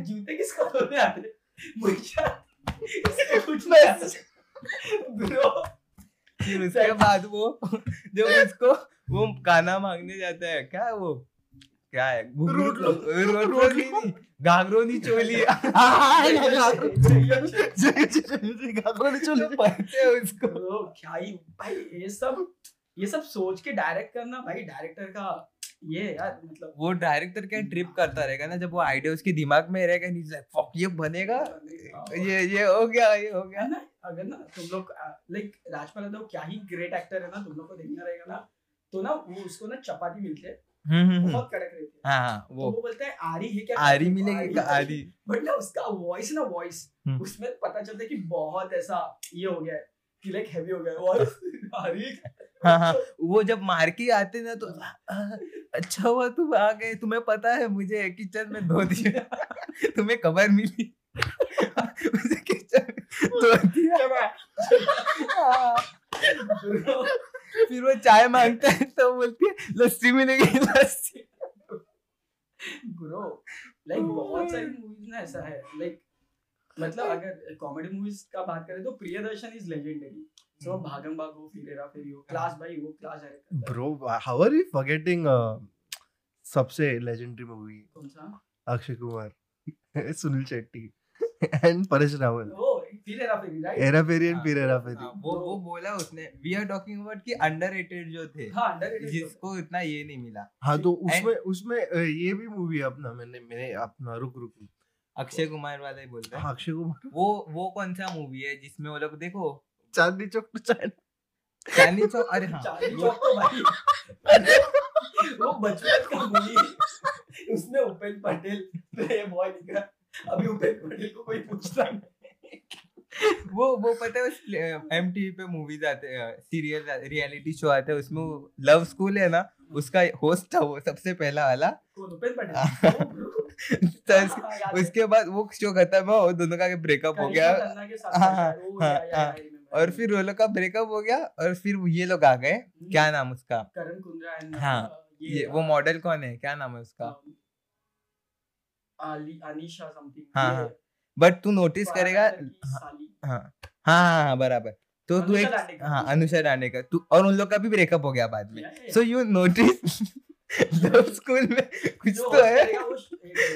जूते किसको धोने आते? मुझे हैं। कुछ नहीं आता ब्रो फिर उसके बाद वो जब उसको वो गाना मांगने जाता है क्या है वो क्या है घुंघरू- रोड लो। रोड रोड नहीं घाघरोनी चोली चलो पढ़ते हैं उसको क्या ही भाई ये सब ये सब सोच के डायरेक्ट करना भाई डायरेक्टर का ये यार मतलब वो डायरेक्टर क्या ट्रिप करता रहेगा ना जब वो आइडिया उसके दिमाग में रहेगा नहीं लाइक फक ये बनेगा? ये ये हो गया ये हो गया। ना? अगर ना तुम लोग लाइक राजपाल यादव क्या ही ग्रेट एक्टर है ना तुम लोग को देखना रहेगा ना तो ना वो उसको ना चपाती मिलती है। हम्म हम्म, हम्म। बहुत कड़क रहती है। हाँ हाँ तो वो। वो बोलता है आरी है क्या? आरी मिलेगी आरी बट ना उसका वॉइस ना वॉइस। उसमें पता चलता है कि बहुत ऐसा ये हो गया है कि लाइक हैवी हो गया है। और आरी है? हाँ। हाँ वो जब मार के आते ना तो अच्छा हुआ तुम आ गए तुम्हें पता है मुझे किचन में धो दिया। तुम्हें खबर मिली। मुझे किचन धो दिया। हाँ। फिर वो चाय माँगता है तो बोलती है लस्सी मिलेगी लस्सी। ब्रो लाइक बहुत सारी मूवीज़ ना ऐसा है। लाइक मतलब अगर कॉमेडी मूवीज़ का बात करें तो Priyadarshan is legendary so Bhagam Bhag Phir Hera फेरी हो क्लास भाई वो क्लास है bro how are you forgetting सबसे लेजेंडरी मूवी कौन सा? Akshay Kumar Suniel Shetty and Paresh Rawal. Oh Phir Hera Pheri right Hera Pheri and Phir Hera Pheri. हाँ, वो वो बोला उसने वी आर टॉकिंग अबाउट कि अंडररेटेड जो थे हाँ अंडररेटेड जिसको इतना ये नहीं मिला। हाँ तो उसमें उसमें ये भी मूवी है अपना मैंने मैंने अपना रुक रुक। रुक। अक्षय कुमार वाला ही बोलते हैं। हाँ, अक्षय कुमार। वो वो कौन सा मूवी है जिसमें वो लोग देखो चांदनी चौक टू चाइना चांदनी चौक अरे हाँ. चांदनी वो- चौक तो भाई. वो बचपन का मूवी. उसमें उपेंद्र पटेल प्ले बॉय रहा अभी उपेंद्र पटेल को कोई पूछता नहीं. वो वो पता है उस एम टीवी पे मूवीज़ आते हैं सीरियल रियलिटी शो आते हैं उसमें लव स्कूल है ना उसका होस्ट था वो सबसे पहला वाला. कौन उपेंद्र पटेल? ओ, bro. तो हाँ, है। उसके बाद वो शो खत्म हुआ और दोनों का ब्रेकअप हो गया. के साथ हाँ, हाँ, हाँ, या, या, हाँ। और फिर. वो लोग का ब्रेकअप हो गया और फिर ये लोग आ गए। हम्म, क्या नाम उसका? करण कुंद्रा हाँ, uh, ये वो मॉडल कौन है? क्या नाम है उसका? um, आली अनीशा समथिंग हाँ, हाँ, बट तू नोटिस करेगा हाँ हाँ हाँ हाँ बराबर। तो तू एक हाँ अनुषा राणे का तू और उन लोग का भी ब्रेकअप हो गया बाद में। So you notice love school में कुछ तो है। ये।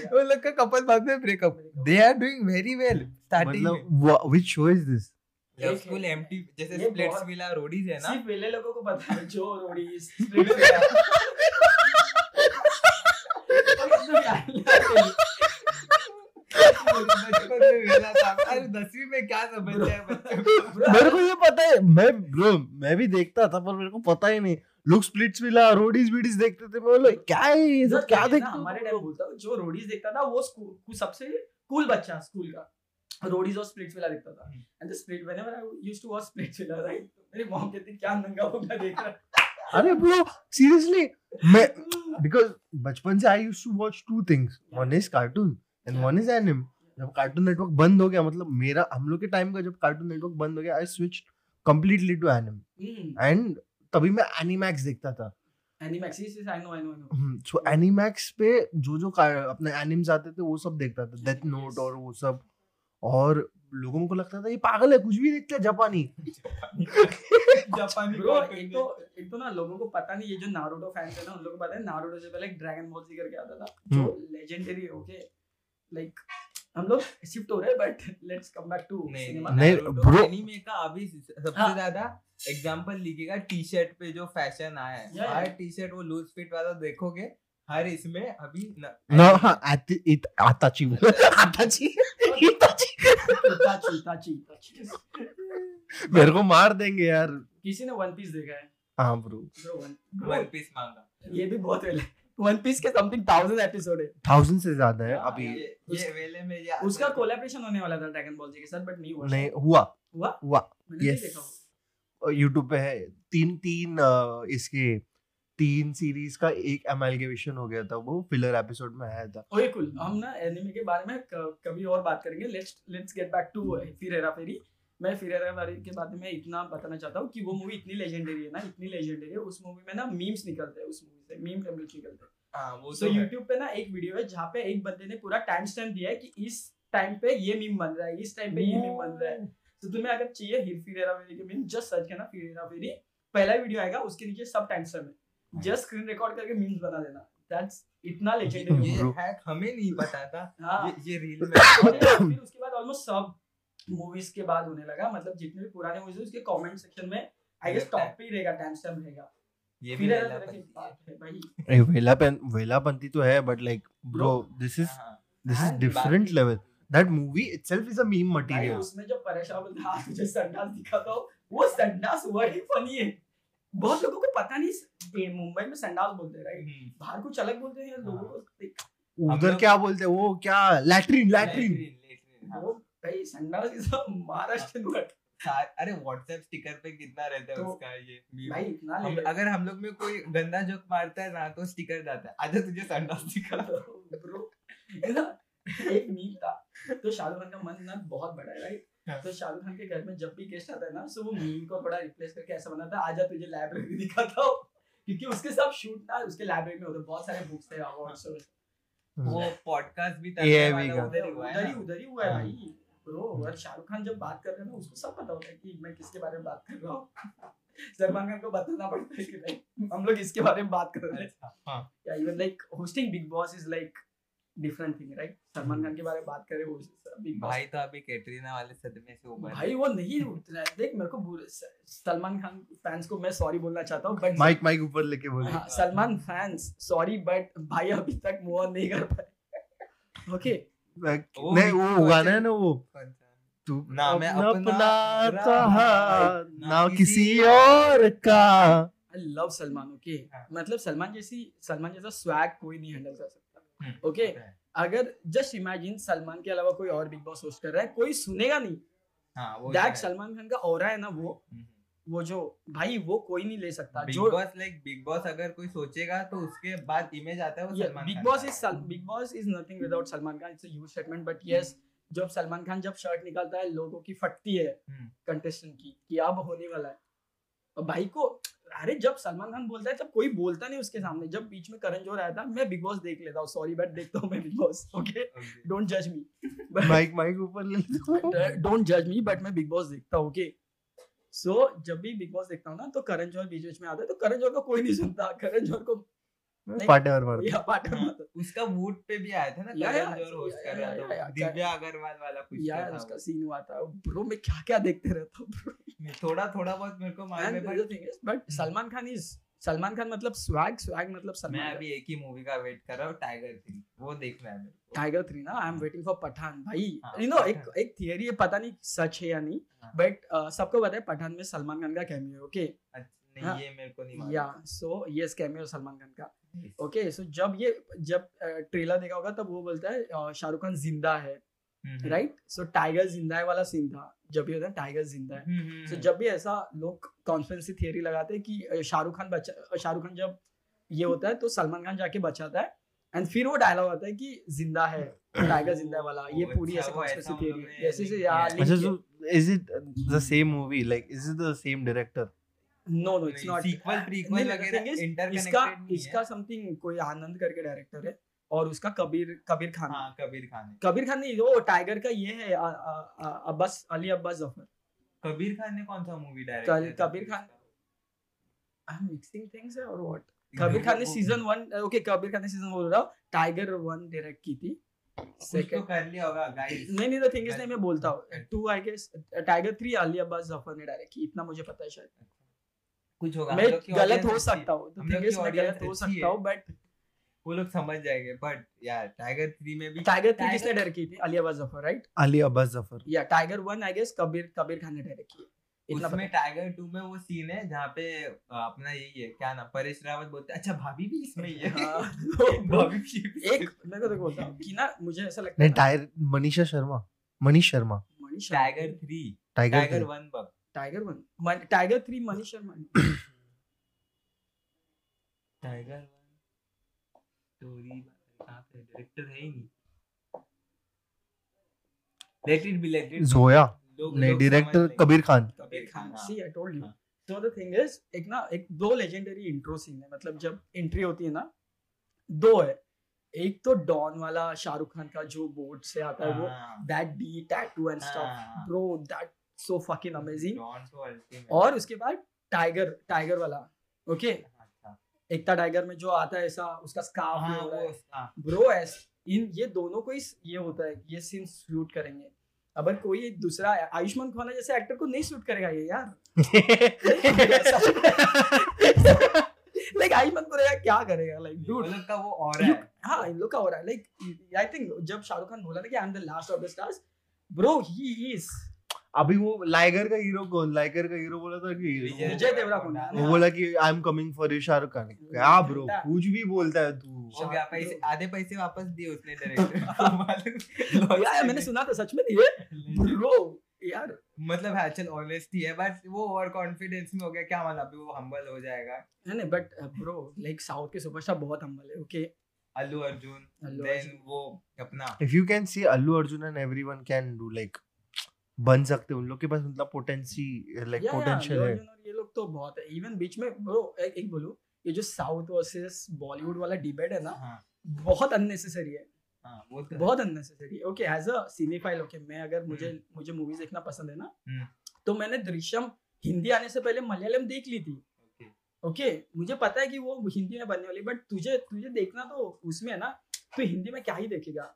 वो लोग का कपल बाद में breakup they are doing very well starting मतलब which show is this school है। जैसे स्प्लिट्स विला रोडीज है ना? सिर्फ़ वेले लोगों को पता है जो रोडी स्प्लिट विला। बचपन में दसवीं क्या समझते मेरे को ये पता है मैं ब्रो मैं भी देखता था पर मेरे को पता ही नहीं। लोग स्प्लिट्स विला रोडीज वीडीज देखते थे। मैं बोला क्या है ये सब? क्या देखते हो? हमारे टाइम बोलता जो रोडीज देखता था वो सबसे कूल बच्चा स्कूल का। रोडीज और स्प्लिट्स विला देखता था। And the split whenever I used to watch Splitsvilla right मेरी मॉम कहती क्या नंगा होगा देख रहा अरे ब्रो सीरियसली मैं बिकॉज़ बचपन से I used to watch two things one is cartoon and one is anime जब कार्टून नेटवर्क बंद हो गया मतलब मेरा हम लोग के टाइम का जब कार्टून नेटवर्क बंद हो गया I switch completely to anime hmm, and तभी मैं एनिमैक्स देखता था। Animax yes yes I know I know so Animax पे जो जो अपने एनिम्स आते थे वो सब देखता था. डेथ नोट और वो सब। और लोगों को लगता था ये पागल है कुछ भी देखता है जापानी। जापानी। ब्रो एक तो एक तो ना लोगों को पता नहीं ये जो नारुतो फैंस है ना उन लोगों को पता है नारुतो से पहले एक ड्रैगन बॉल जी करके आता था जो लेजेंडरी है ओके लाइक हम लोग शिफ्ट हो रहे हैं but let's come back to cinema नहीं, Naruto bro- anime का अभी सबसे हाँ। ज़्यादा एग्जांपल लिखेगा टी शर्ट पे जो फ़ैशन आया है। हर टी शर्ट वो लूज फिट वाला देखोगे हर इसमें अभी न, ना हाँ आती इत आताची आताची। इताची। इताची इताची इताची। मेरे को मार देंगे यार। किसी ने वन पीस देखा है? हाँ bro bro one One Piece manga ये भी बहुत वेल वन पीस के समथिंग थाउज़ेंड एपिसोड है। थाउज़ेंड से ज़्यादा है हाँ, अभी। ये ये वेले में ये उसका कोलैबोरेशन होने वाला था ड्रैगन बॉल जी के साथ बट नहीं हुआ। नहीं हुआ। हुआ? हुआ. देखा यूट्यूब पे है। तीन तीन इसके तीन सीरीज़ का एक एमलगेशन हो गया था वो फिलर एपिसोड में आया था। ओके कूल हम ना एनिमे के बारे में कभी और बात करेंगे। Let's let's get back to Phir Hera Pheri मैं फिर हेरा फेरी के बारे में इतना बताना चाहता हूँ कि वो मूवी इतनी लेजेंडरी है ना इतनी लेजेंडरी है उस मूवी में ना मीम्स निकलते हैं उस मूवी से मीम टेम्पलेट निकलते हैं। हाँ वो सो तो यूट्यूब पे ना एक वीडियो है जहाँ पे एक बंदे ने पूरा टाइम स्टैम्प दिया है कि इस टाइम पे ये मीम बन रहा है इस टाइम पे ये मीम बन रहा है। तो तुम्हें अगर चाहिए हिर फिर हेरा फेरी के मीम जस्ट सर्च करना फिर हेरा फेरी पहला वीडियो आएगा उसके नीचे सब टाइम स्टैम्प है। जस्ट स्क्रीन रिकॉर्ड करके मीम्स बना देना। दैट्स इतना लेजेंडरी ये हैक हमें नहीं पता था हाँ। ये ये रील में। फिर उसके बाद ऑलमोस्ट सब मूवीज़ के बाद होने लगा। मतलब जितने भी पुराने मूवीज़ उसके कमेंट सेक्शन में आई गेस टॉप पे ही रहेगा टाइम स्टैम्प रहेगा। ये भी वेला है। भाई। वेलापन वेलापंती तो है but like bro this is this is different level that movie itself is a meme material उसमें जो परेशान है तुझे संडास दिखा दो वो संडास वर्ड ही फनी है। बहुत लोगों को पता नहीं मुंबई में संडास बोलते हैं राइट हम्म, बाहर कुछ अलग बोलते हैं लोगों को उधर क्या बोलते हैं? वो क्या लैट्रिन लैट्रिन हाँ। वो भाई संडास इज़ महाराष्ट्रियन वर्ड अरे व्हाट्सएप स्टिकर पे कितना रहता है तो उसका ये भाई इतना हम अगर हम लोग में कोई गंदा जोक मारता है ना तो स्टिकर जाता है। आजा तुझे संडास दिखा दो ब्रो है एक मीम था। तो शाहरुख खान का मन ना बहुत बड़ा है राइट हाँ। तो शाहरुख खान के घर में जब भी गेस्ट आता है ना सो वो मीम को थोड़ा रिप्लेस करके ऐसा बनाता है आजा तुझे लाइब्रेरी दिखाता हूँ। क्योंकि उसके सब शूट ना उसके लाइब्रेरी में होते बहुत सारे बुक्स थे अवार्ड्स वो पॉडकास्ट भी का। उधर ही उधर ही ही हुआ है हाँ। भाई ब्रो और शाहरुख खान जब बात कर रहे हैं ना उसको सब पता होता है कि मैं किसके बारे में बात कर रहा हूँ। सलमान खान को बताना पड़ता है कि नहीं हम लोग इसके बारे में बात कर रहे हैं। हाँ। या even like hosting Bigg Boss is like different thing right Salman Khan के बारे में बात करें वो भाई तो अभी कैटरीना वाले सदमे से उभर भाई वो नहीं उतना है। देख मेरे को सलमान खान फैंस को मैं सॉरी बोलना चाहता हूँ बट माइक माइक ऊपर लेके बोले। हाँ, सलमान फैंस सॉरी बट भाई अभी तक मूव ऑन नहीं कर पाए। ओके नहीं वो तो गाना है ना वो। तू ना मैं अपना रहा, रहा ना किसी और का। आई लव सलमान ओके हाँ। मतलब सलमान जैसी सलमान जैसा स्वैग कोई नहीं हैंडल कर सकता। ओके होता अगर जस्ट इमेजिन सलमान के अलावा कोई और बिग बॉस होस्ट कर रहा है कोई सुनेगा नहीं। हाँ वो दैट सलमान खान का ऑरा है ना वो हम्म। वो जो भाई वो कोई नहीं ले सकता। बिग जो बॉस लाइक बिग बॉस अगर कोई सोचेगा तो उसके बाद इमेज आता है वो Salman big Khan boss is Bigg Boss is nothing without Salman Khan. It's a huge statement but yes जब सलमान खान जब शर्ट निकालता है लोगों की फटती है हम्म, कंटेस्टेंट की कि अब होने वाला है। और भाई को अरे जब सलमान खान बोलता है तब कोई बोलता नहीं उसके सामने। जब बीच में करण जोहर आया था मैं बिग बॉस देख लेता हूँ। सॉरी बट देखता हूँ मैं बिग बॉस ओके डोंट जज मी माइक माइक ऊपर ले डोंट जज मी बट मैं बिग बॉस देखता हूँ ओके सो जब भी बिग बॉस देखता हूँ ना तो करण जोहर बीच बीच में आता है तो करण जोहर को कोई नहीं सुनता। करण जोहर को पार्टनर मार या हाँ, मारता उसका वूट पे भी आया था ना या, करण जोहर होस्ट कर रहा था दिव्या अग्रवाल वाला कुछ यार उसका सीन हुआ था। ब्रो मैं क्या क्या देखते रहता हूँ ब्रो। वो। थोड़ा थोड़ा बहुत मेरे को मालूम है बट सलमान खान इज़ सलमान खान मतलब स्वैग स्वैग मतलब मैं अभी एक ही मूवी का वेट कर रहा हूँ टाइगर थ्री वो देखना है मेरे को। टाइगर थ्री ना? I am waiting for Pathaan भाई। हाँ, यू नो एक एक थियरी है पता नहीं सच है या नहीं हाँ। बट सबको पता है पठान में सलमान खान का कैमियो ओके अच्छा, हाँ। नहीं ये मेरे को नहीं मालूम। Yeah so yes cameo Salman Khan का. ओके सो जब ये जब ट्रेलर देखा होगा तब वो बोलता है शाहरुख खान ज़िंदा है राइट सो टाइगर ज़िंदा है वाला सीन था जब भी होता है टाइगर ज़िंदा है। सो। जब भी ऐसा लोग कॉन्स्पेरेंसी थियरी लगाते हैं कि शाहरुख खान बचा शाहरुख खान जब ये होता है तो सलमान खान जाके बचाता है एंड फिर वो डायलॉग आता है कि ज़िंदा है टाइगर ज़िंदा है वाला ये पूरी अच्छा, ऐसे कॉन्स्पेरेंसी ऐसा हम थियरी जैसे से link या किया link अच्छा किया। so is it the same movie like is it the same director? No no it's not sequel prequel वगैरह इसका इसका समथिंग कोई आनंद करके डायरेक्टर है और उसका कबीर कबीर खान। हाँ कबीर खान है। कबीर खान नहीं वो टाइगर का ये है अब्बास अली अब्बास ज़फ़र। कबीर खान ने कौन सा movie direct Kabir Khan- I am mixing things और व्हाट कबीर खान ने season one okay Kabir Khan ने सीज़न बोल रहा हूँ टाइगर वन डायरेक्ट की थी। सेकंड सेकंड कर लिया होगा गाइस नहीं नहीं द थिंग इज़ नहीं मैं बोलता हूँ। Two I guess Tiger three Ali Abbas Zafar ने डायरेक्ट की। इतना मुझे पता है शायद। कुछ होगा। मैं गलत हो सकता हूँ द थिंग मैं गलत हो सकता हूँ। बट वो लोग समझ जाएँगे बट यार टाइगर 3 में भी टाइगर थ्री किसने डायरेक्ट की? थी अली अब्बास ज़फ़र राइट अली अब्बास ज़फ़र या Tiger one I guess Kabir Kabir Khan ने डायरेक्ट की है। उसमें टाइगर 2 में वो सीन है जहाँ पे अपना यही है क्या नाम परेश रावत बोलते हैं। अच्छा भाभी भी इसमें ही है। हाँ, भाभी भी एक मैं तो बोलता हूँ कि ना मुझे ऐसा लगता है ना, Tiger Manisha Sharma Manish Sharma. Manish Tiger 3 Tiger Tiger three. 1 bug Tiger one Tiger three Manish Sharma Tiger 1 story कहाँ पे डायरेक्टर है ही नहीं। Let it be let it Zoya नहीं director Kabir Khan Kabir Khan. See I told you. So the thing is एक ना एक दो लेजेंडरी इंट्रो सीन है। मतलब जब एंट्री होती है ना दो है। एक तो डॉन वाला शाहरुख खान का जो बोर्ड से आता है वो that be tattoo and stuff. Bro that so fucking amazing और उसके बाद टाइगर टाइगर वाला ओके अच्छा, एकता टाइगर में जो आता है ऐसा उसका स्कार्फ हाँ वो ब्रो एस इन ये दोनों को इस ये होता है ये सीन शूट करेंगे। अगर कोई दूसरा आयुष्मान खुराना जैसे एक्टर को नहीं शूट करेगा ये यार। लाइक आयुष्मान खुराना क्या करेगा? लाइक डूड लोग का वो और है। हाँ इन लोग का रहा है। लाइक आई थिंक जब शाहरुख खान बोला ना कि I am the last of the stars bro he is अभी वो लाइगर का हीरो कौन? लाइगर का हीरो बोला था कि विजय देवराकोंडा वो बोला कि I am coming for you Shahrukh Khan. क्या ब्रो कुछ भी बोलता है तू। हो गया पैसे आधे पैसे वापस दिए उसने डायरेक्टर यार मैंने सुना था सच में ये ब्रो यार। मतलब है चल ऑनेस्टी है बट वो ओवर कॉन्फिडेंस में हो गया क्या मतलब? अभी वो हम्बल हो जाएगा। नहीं नहीं बट ब्रो लाइक साउथ के सुपरस्टार बहुत हम्बल है ओके अल्लू अर्जुन देन वो अपना if you can see Allu Arjun and everyone can do like बन सकते उन लोग के पास मतलब पोटेंसी लाइक पोटेंशियल है। ये लोग तो बहुत है। इवन बीच में ब्रो एक, एक बोलूँ ये जो साउथ वर्सेस बॉलीवुड वाला डिबेट है ना हाँ। बहुत अननेसेसरी है। हाँ तो बहुत unnecessary okay as a cinephile okay मैं अगर मुझे मुझे मूवीज़ देखना पसंद है ना हम्म। तो मैंने दृश्यम हिंदी आने से पहले मलयालम देख ली थी। Okay. ओके मुझे पता है कि वो हिंदी में बनने वाली बट तुझे तुझे देखना तो उसमें है ना तो हिंदी में क्या ही देखेगा?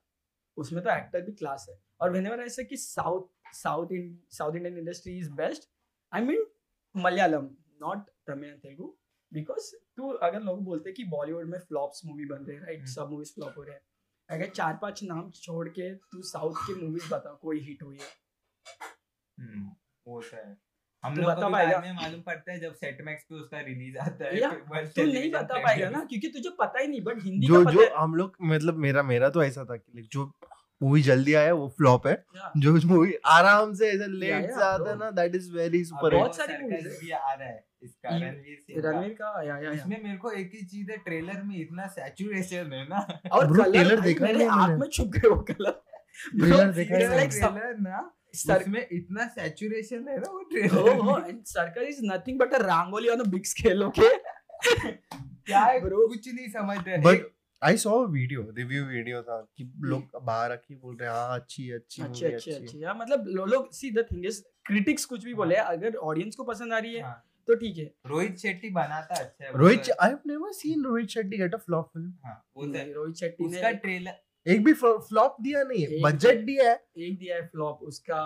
उसमें तो एक्टर भी क्लास है। और I say कि south south in south Indian industry is best I mean Malayalam not Tamil and Telugu because तू अगर लोग बोलते हैं कि बॉलीवुड में फ्लॉप्स मूवी बन रहे हैं राइट हम्म। सब मूवीज़ फ्लॉप हो रहे हैं। अगर चार पाँच नाम छोड़ के तू साउथ की मूवीज़ बता कोई हिट हुई है? हम्म, वो तो है। हम लोग बता पाएगा? में मालूम पड़ता है जब सेट मैक्स पे उसका रिलीज़ आता है तू नहीं बता पाएगा ना। क्योंकि तुझे पता ही नहीं बट हिंदी जो का जो पता है। हम लोग मतलब मेरा मेरा तो ऐसा था कि जो मूवी जल्दी आया वो फ्लॉप है जो मूवी आराम से ऐसा लेट से आता है ना दैट इज़ वेरी सुपर बहुत सारी है। भी आ रहा है इसका रणवीर सिंह का। रणवीर का या या इसमें मेरे को एक ही चीज़ है ट्रेलर में इतना सैचुरेशन है ना। और भाई देखा मेरे आँख में छुप गए वो कलर Trailer देखा ही ट्रेलर ना सर उसमें इतना सैचुरेशन है ना वो oh, trailer oh, and circle is nothing but a rangoli on a big scale क्या है. कुछ नहीं समझ रहे। But I saw video review video था कि लोग बाहर आके बोल रहे हैं हाँ अच्छी अच्छी अच्छी अच्छी अच्छी अच्छी। या मतलब लो- लोग see the thing is critics कुछ भी बोले अगर ऑडियंस को पसंद आ रही है हाँ, तो ठीक है। रोहित शेट्टी बनाता अच्छा है है। Rohit I have never seen Rohit Shetty get a flop film हाँ, वो तो है। नहीं, रोहित शेट्टी ने उसका ट्रेलर एक भी फ्लॉप दिया नहीं है बजट भी- दिया है। एक दिया है फ्लॉप उसका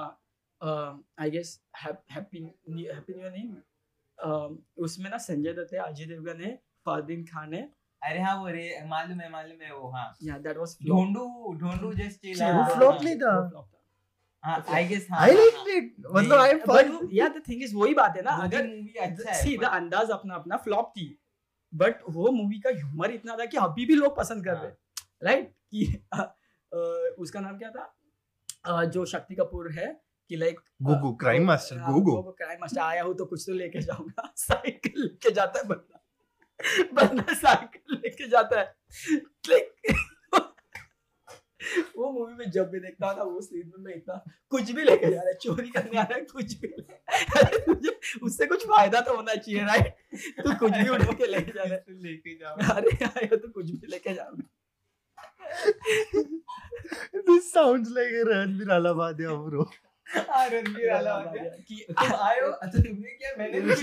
I guess happy happy new name उसमें ना संजय दत्त है अजय देवगन है फरदीन खान है अरे हाँ वो रे मालूम है मालूम है वो हाँ। या that was Dhondu Dhondu just चिला वो flop नहीं था। हाँ आई गेस हाँ आई लाइक इट मतलब आई एम फन या द थिंग इज़ वही बात है ना अगर मूवी अच्छा है सी द अंदाज अपना अपना फ्लॉप थी। बट वो मूवी का ह्यूमर इतना था कि अभी भी लोग पसंद कर रहे राइट कि अ, अ, उसका नाम क्या था? जो शक्ति कपूर है कि like Gogo crime master Gogo crime master आया हूँ तो कुछ तो लेके जाऊँगा। साइकिल लेके जाता है बंदा। बंदा साइकिल लेके जाता है। Like, वो मूवी में जब भी देखता ना वो सीन में मैं इतना कुछ भी लेके जा रहा है चोरी करने आ रहा है कुछ भी अरे तुझे उससे कुछ फ़ायदा तो होना चाहिए राइट तू कुछ भी उठा के लेके जा रहा है। लेके जाओ अरे यार तू कुछ भी लेके जा। This sounds like a Ranbir Alabadia, bro. Ranbir अलावा कि तुम आए अच्छा तुमने क्या मैंने भी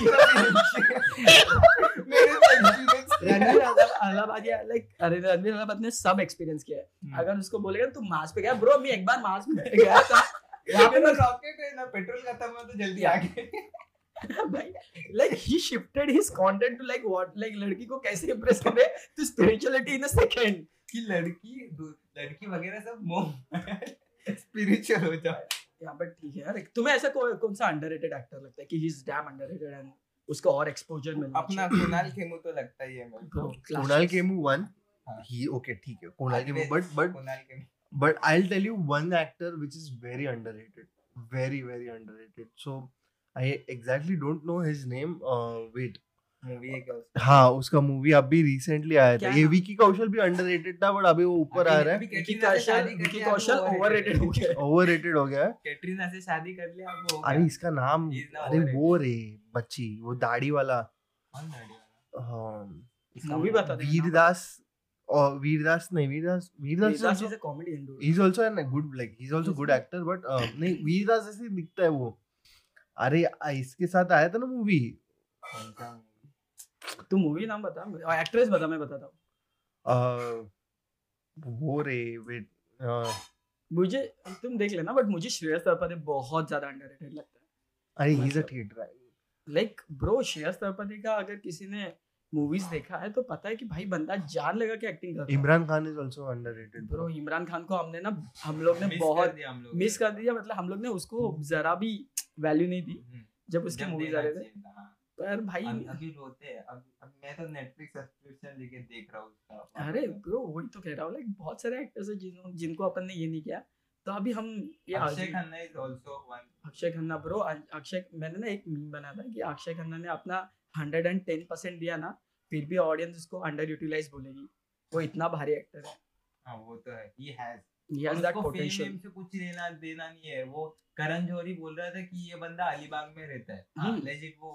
मेरे एक्सपीरियंस रणवीर अलाहाबादिया लाइक अरे रणवीर अलाहाबाद ने सब एक्सपीरियंस किया है। हम्म। अगर उसको बोलेगा तू मार्स पे गया? ब्रो मैं एक बार मार्स पे गया था। यहाँ पे मेरा रॉकेट है ना पेट्रोल खत्म हुआ तो जल्दी आ गए ही लड़की को कैसे इंप्रेस करे? To spirituality in a second कि लड़की लड़की वगैरह सब मोह स्पिरिचुअल हो जाए यहाँ पर ठीक है यार तुम्हें ऐसा कौन कौन सा अंडररेटेड एक्टर लगता है कि he is damn underrated and उसको और एक्सपोजर मिलना अपना कुणाल खेमू तो लगता ही है मेरे को Kunal Kemu one. हाँ. He okay, ठीक है. Kemu, Always but but Kunal Khemu but I'll tell you one actor which is very underrated, very very underrated. So I exactly don't know his name. Uh, wait. Movie है हाँ उसका movie अभी recently आया था। ये विकी कौशल भी underrated था but अभी वो ऊपर आ रहा है। विकी कैटरीना कौशल विकी कौशल ओवररेटेड हो गया। है। ओवररेटेड हो गया। कैटरीना से शादी कर लिया अब अरे इसका नाम अरे वो रे बच्ची वो दाढ़ी वाला? हाँ, इसका मूवी बता दे वीरदास और वीरदास नहीं Vir Das Vir Das is a comedian dude he is also a good like he's also good actor but uh, नहीं वीरदास ऐसे दिखता है वो। अरे इसके साथ आया था ना मूवी? तू मूवी नाम बता और एक्ट्रेस बता मैं बताता हूँ। वो रे वेट मुझे तुम देख लेना बट मुझे श्रेयस तलपति बहुत ज़्यादा अंडररेटेड लगता है। अरे he is a theatre like bro Shreyas Talpade का अगर किसी ने मूवीज़ देखा है तो पता है कि भाई बंदा जान लगा के एक्टिंग करता है। Imran Khan is also underrated bro Imran Khan को हमने ना हम लोग ने बहुत मिस कर दिया मतलब हम लोग ने उसको जरा भी वैल्यू नहीं दी हम्म, जब उसके मूवीज़ आ रहे थे। पर भाई अभी रोते हैं। अब अब मैं तो नेटफ्लिक्स सब्सक्रिप्शन लेके देख रहा हूँ उसका अरे ब्रो वही तो कह रहा हूँ लाइक बहुत सारे एक्टर्स है जिन जिनको अपन ने ये नहीं किया। तो अभी हम ये Akshaye Khanna is also one Akshaye Khanna bro Akshaye मैंने ना एक मीम बनाया था कि अक्षय खन्ना ने अपना हंड्रेड एंड टेन परसेंट दिया ना फिर भी ऑडियंस उसको अंडर यूटिलाइज बोलेगी। वो इतना भारी एक्टर है। हाँ वो तो है। He has he has that potential से कुछ लेना देना नहीं है। वो करण जौहरी बोल रहा था कि ये बंदा अलीबाग में रहता है। हम्म। लेजिट वो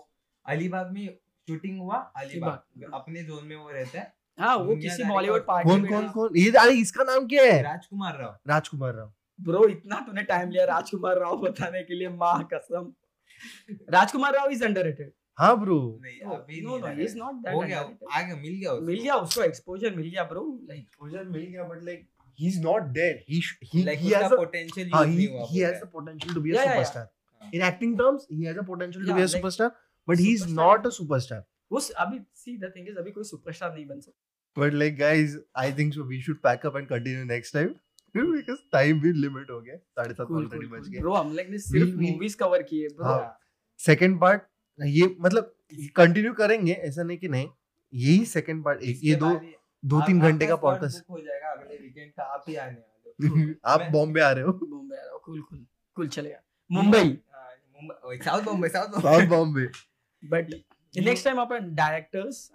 अलीबाग में शूटिंग हुआ अलीबाग। अपने जोन में वो रहता है। हाँ वो किसी बॉलीवुड पार्टी कौन कौन कौन? ये अरे इसका नाम क्या है? राजकुमार राव। राजकुमार राव। ब्रो इतना तूने टाइम लिया राजकुमार राव बताने के लिए माँ कसम। राजकुमार राव इज़ अंडररेटेड हाँ ब्रो नहीं अभी नहीं no, लगा he is है। हो गया आ गया मिल गया उसको। मिल गया उसको एक्सपोजर मिल गया ब्रो लाइक एक्सपोजर मिल गया but like he is not there he he like he has a potential हाँ, he, he has the potential to be a Yeah, yeah, yeah. superstar. हाँ। In acting terms, he has a potential to be a like- superstar, but he's Superstar not a superstar. उस अभी सी the thing is अभी कोई superstar नहीं बन सकता। But like guys, I think so we should pack up and continue next time. Because time भी limit हो गया साढ़े सात ऑलरेडी बज गए। ब्रो हम लोग ने सिर्फ़ मूवीज़ कवर किए ब्रो हाँ। सेकंड पार्ट ये मतलब कंटिन्यू करेंगे ऐसा नहीं कि नहीं यही सेकंड पार्ट एक ये दो दो तीन घंटे का पॉडकास्ट हो जाएगा अगले वीकेंड का आप ही आने वाले हो। आप बॉम्बे आ रहे हो। बॉम्बे आ रहा हूँ। कूल कूल कूल चलेगा। मुंबई हाँ, south Bombay south Bombay but next time upon directors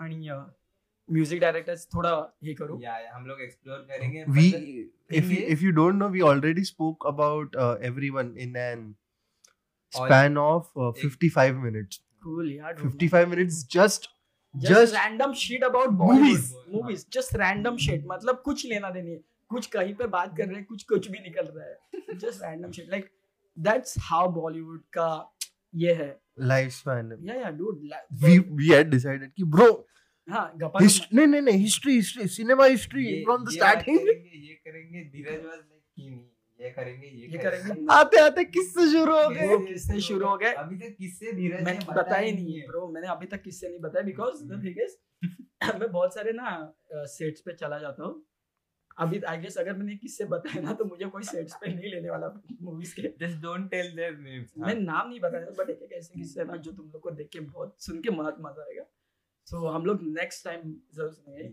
music directors थोड़ा हे करू. या हम लोग एक्सप्लोर करेंगे. We if if you don't know we already spoke about everyone in an span of 55 minutes cool यार 55 minutes just just random shit about movies movies just random shit मतलब कुछ लेना देना नहीं कुछ कहीं पे बात कर रहे हैं कुछ कुछ भी निकल रहा है। Just random shit like that's how Bollywood का ये है। Lifespan या या dude we we had decided कि bro हाँ गप्पा नहीं नहीं नहीं history history cinema history ये- from the ये करेंगे, ये करेंगे धीरज वाज लाइक की नहीं ये करेंगे ये ये करेंगे। आते आते किससे शुरू हो गए? किससे शुरू हो गए? अभी तक किससे धीरज मैंने ने बताया ही नहीं नहीं है। ब्रो मैंने अभी तक किससे नहीं बताया बिकॉज़ द थिंग इज़ मैं बहुत सारे ना सेट्स पे चला जाता हूँ। अभी आई गेस अगर मैंने किससे बताया ना तो मुझे कोई सेट्स पे नहीं लेने वाला मूवीज़ के। Just don't tell their names मैं नाम नहीं बताया बट एक एक ऐसे किस्से हैं ना जो तुम लोग को देख के बहुत सुन के बहुत मज़ा आएगा। सो so, हम लोग नेक्स्ट टाइम ज़रूर सुनेंगे।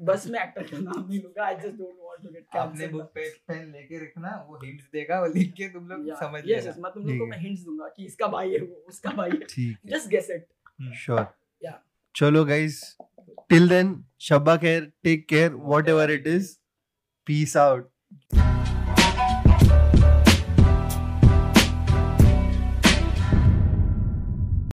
बस मैं एक्टर का नाम नहीं लूँगा I just don't want to get आपने बुक पे पेन लेके रखना वो हिंट्स देगा वो लिख के तुम लोग समझ लेना। यस मैं तुम लोग को मैं हिंट्स दूँगा कि इसका भाई है वो उसका भाई है। ठीक just guess it sure Yeah. चलो guys till then shabba care take care whatever it is. Peace out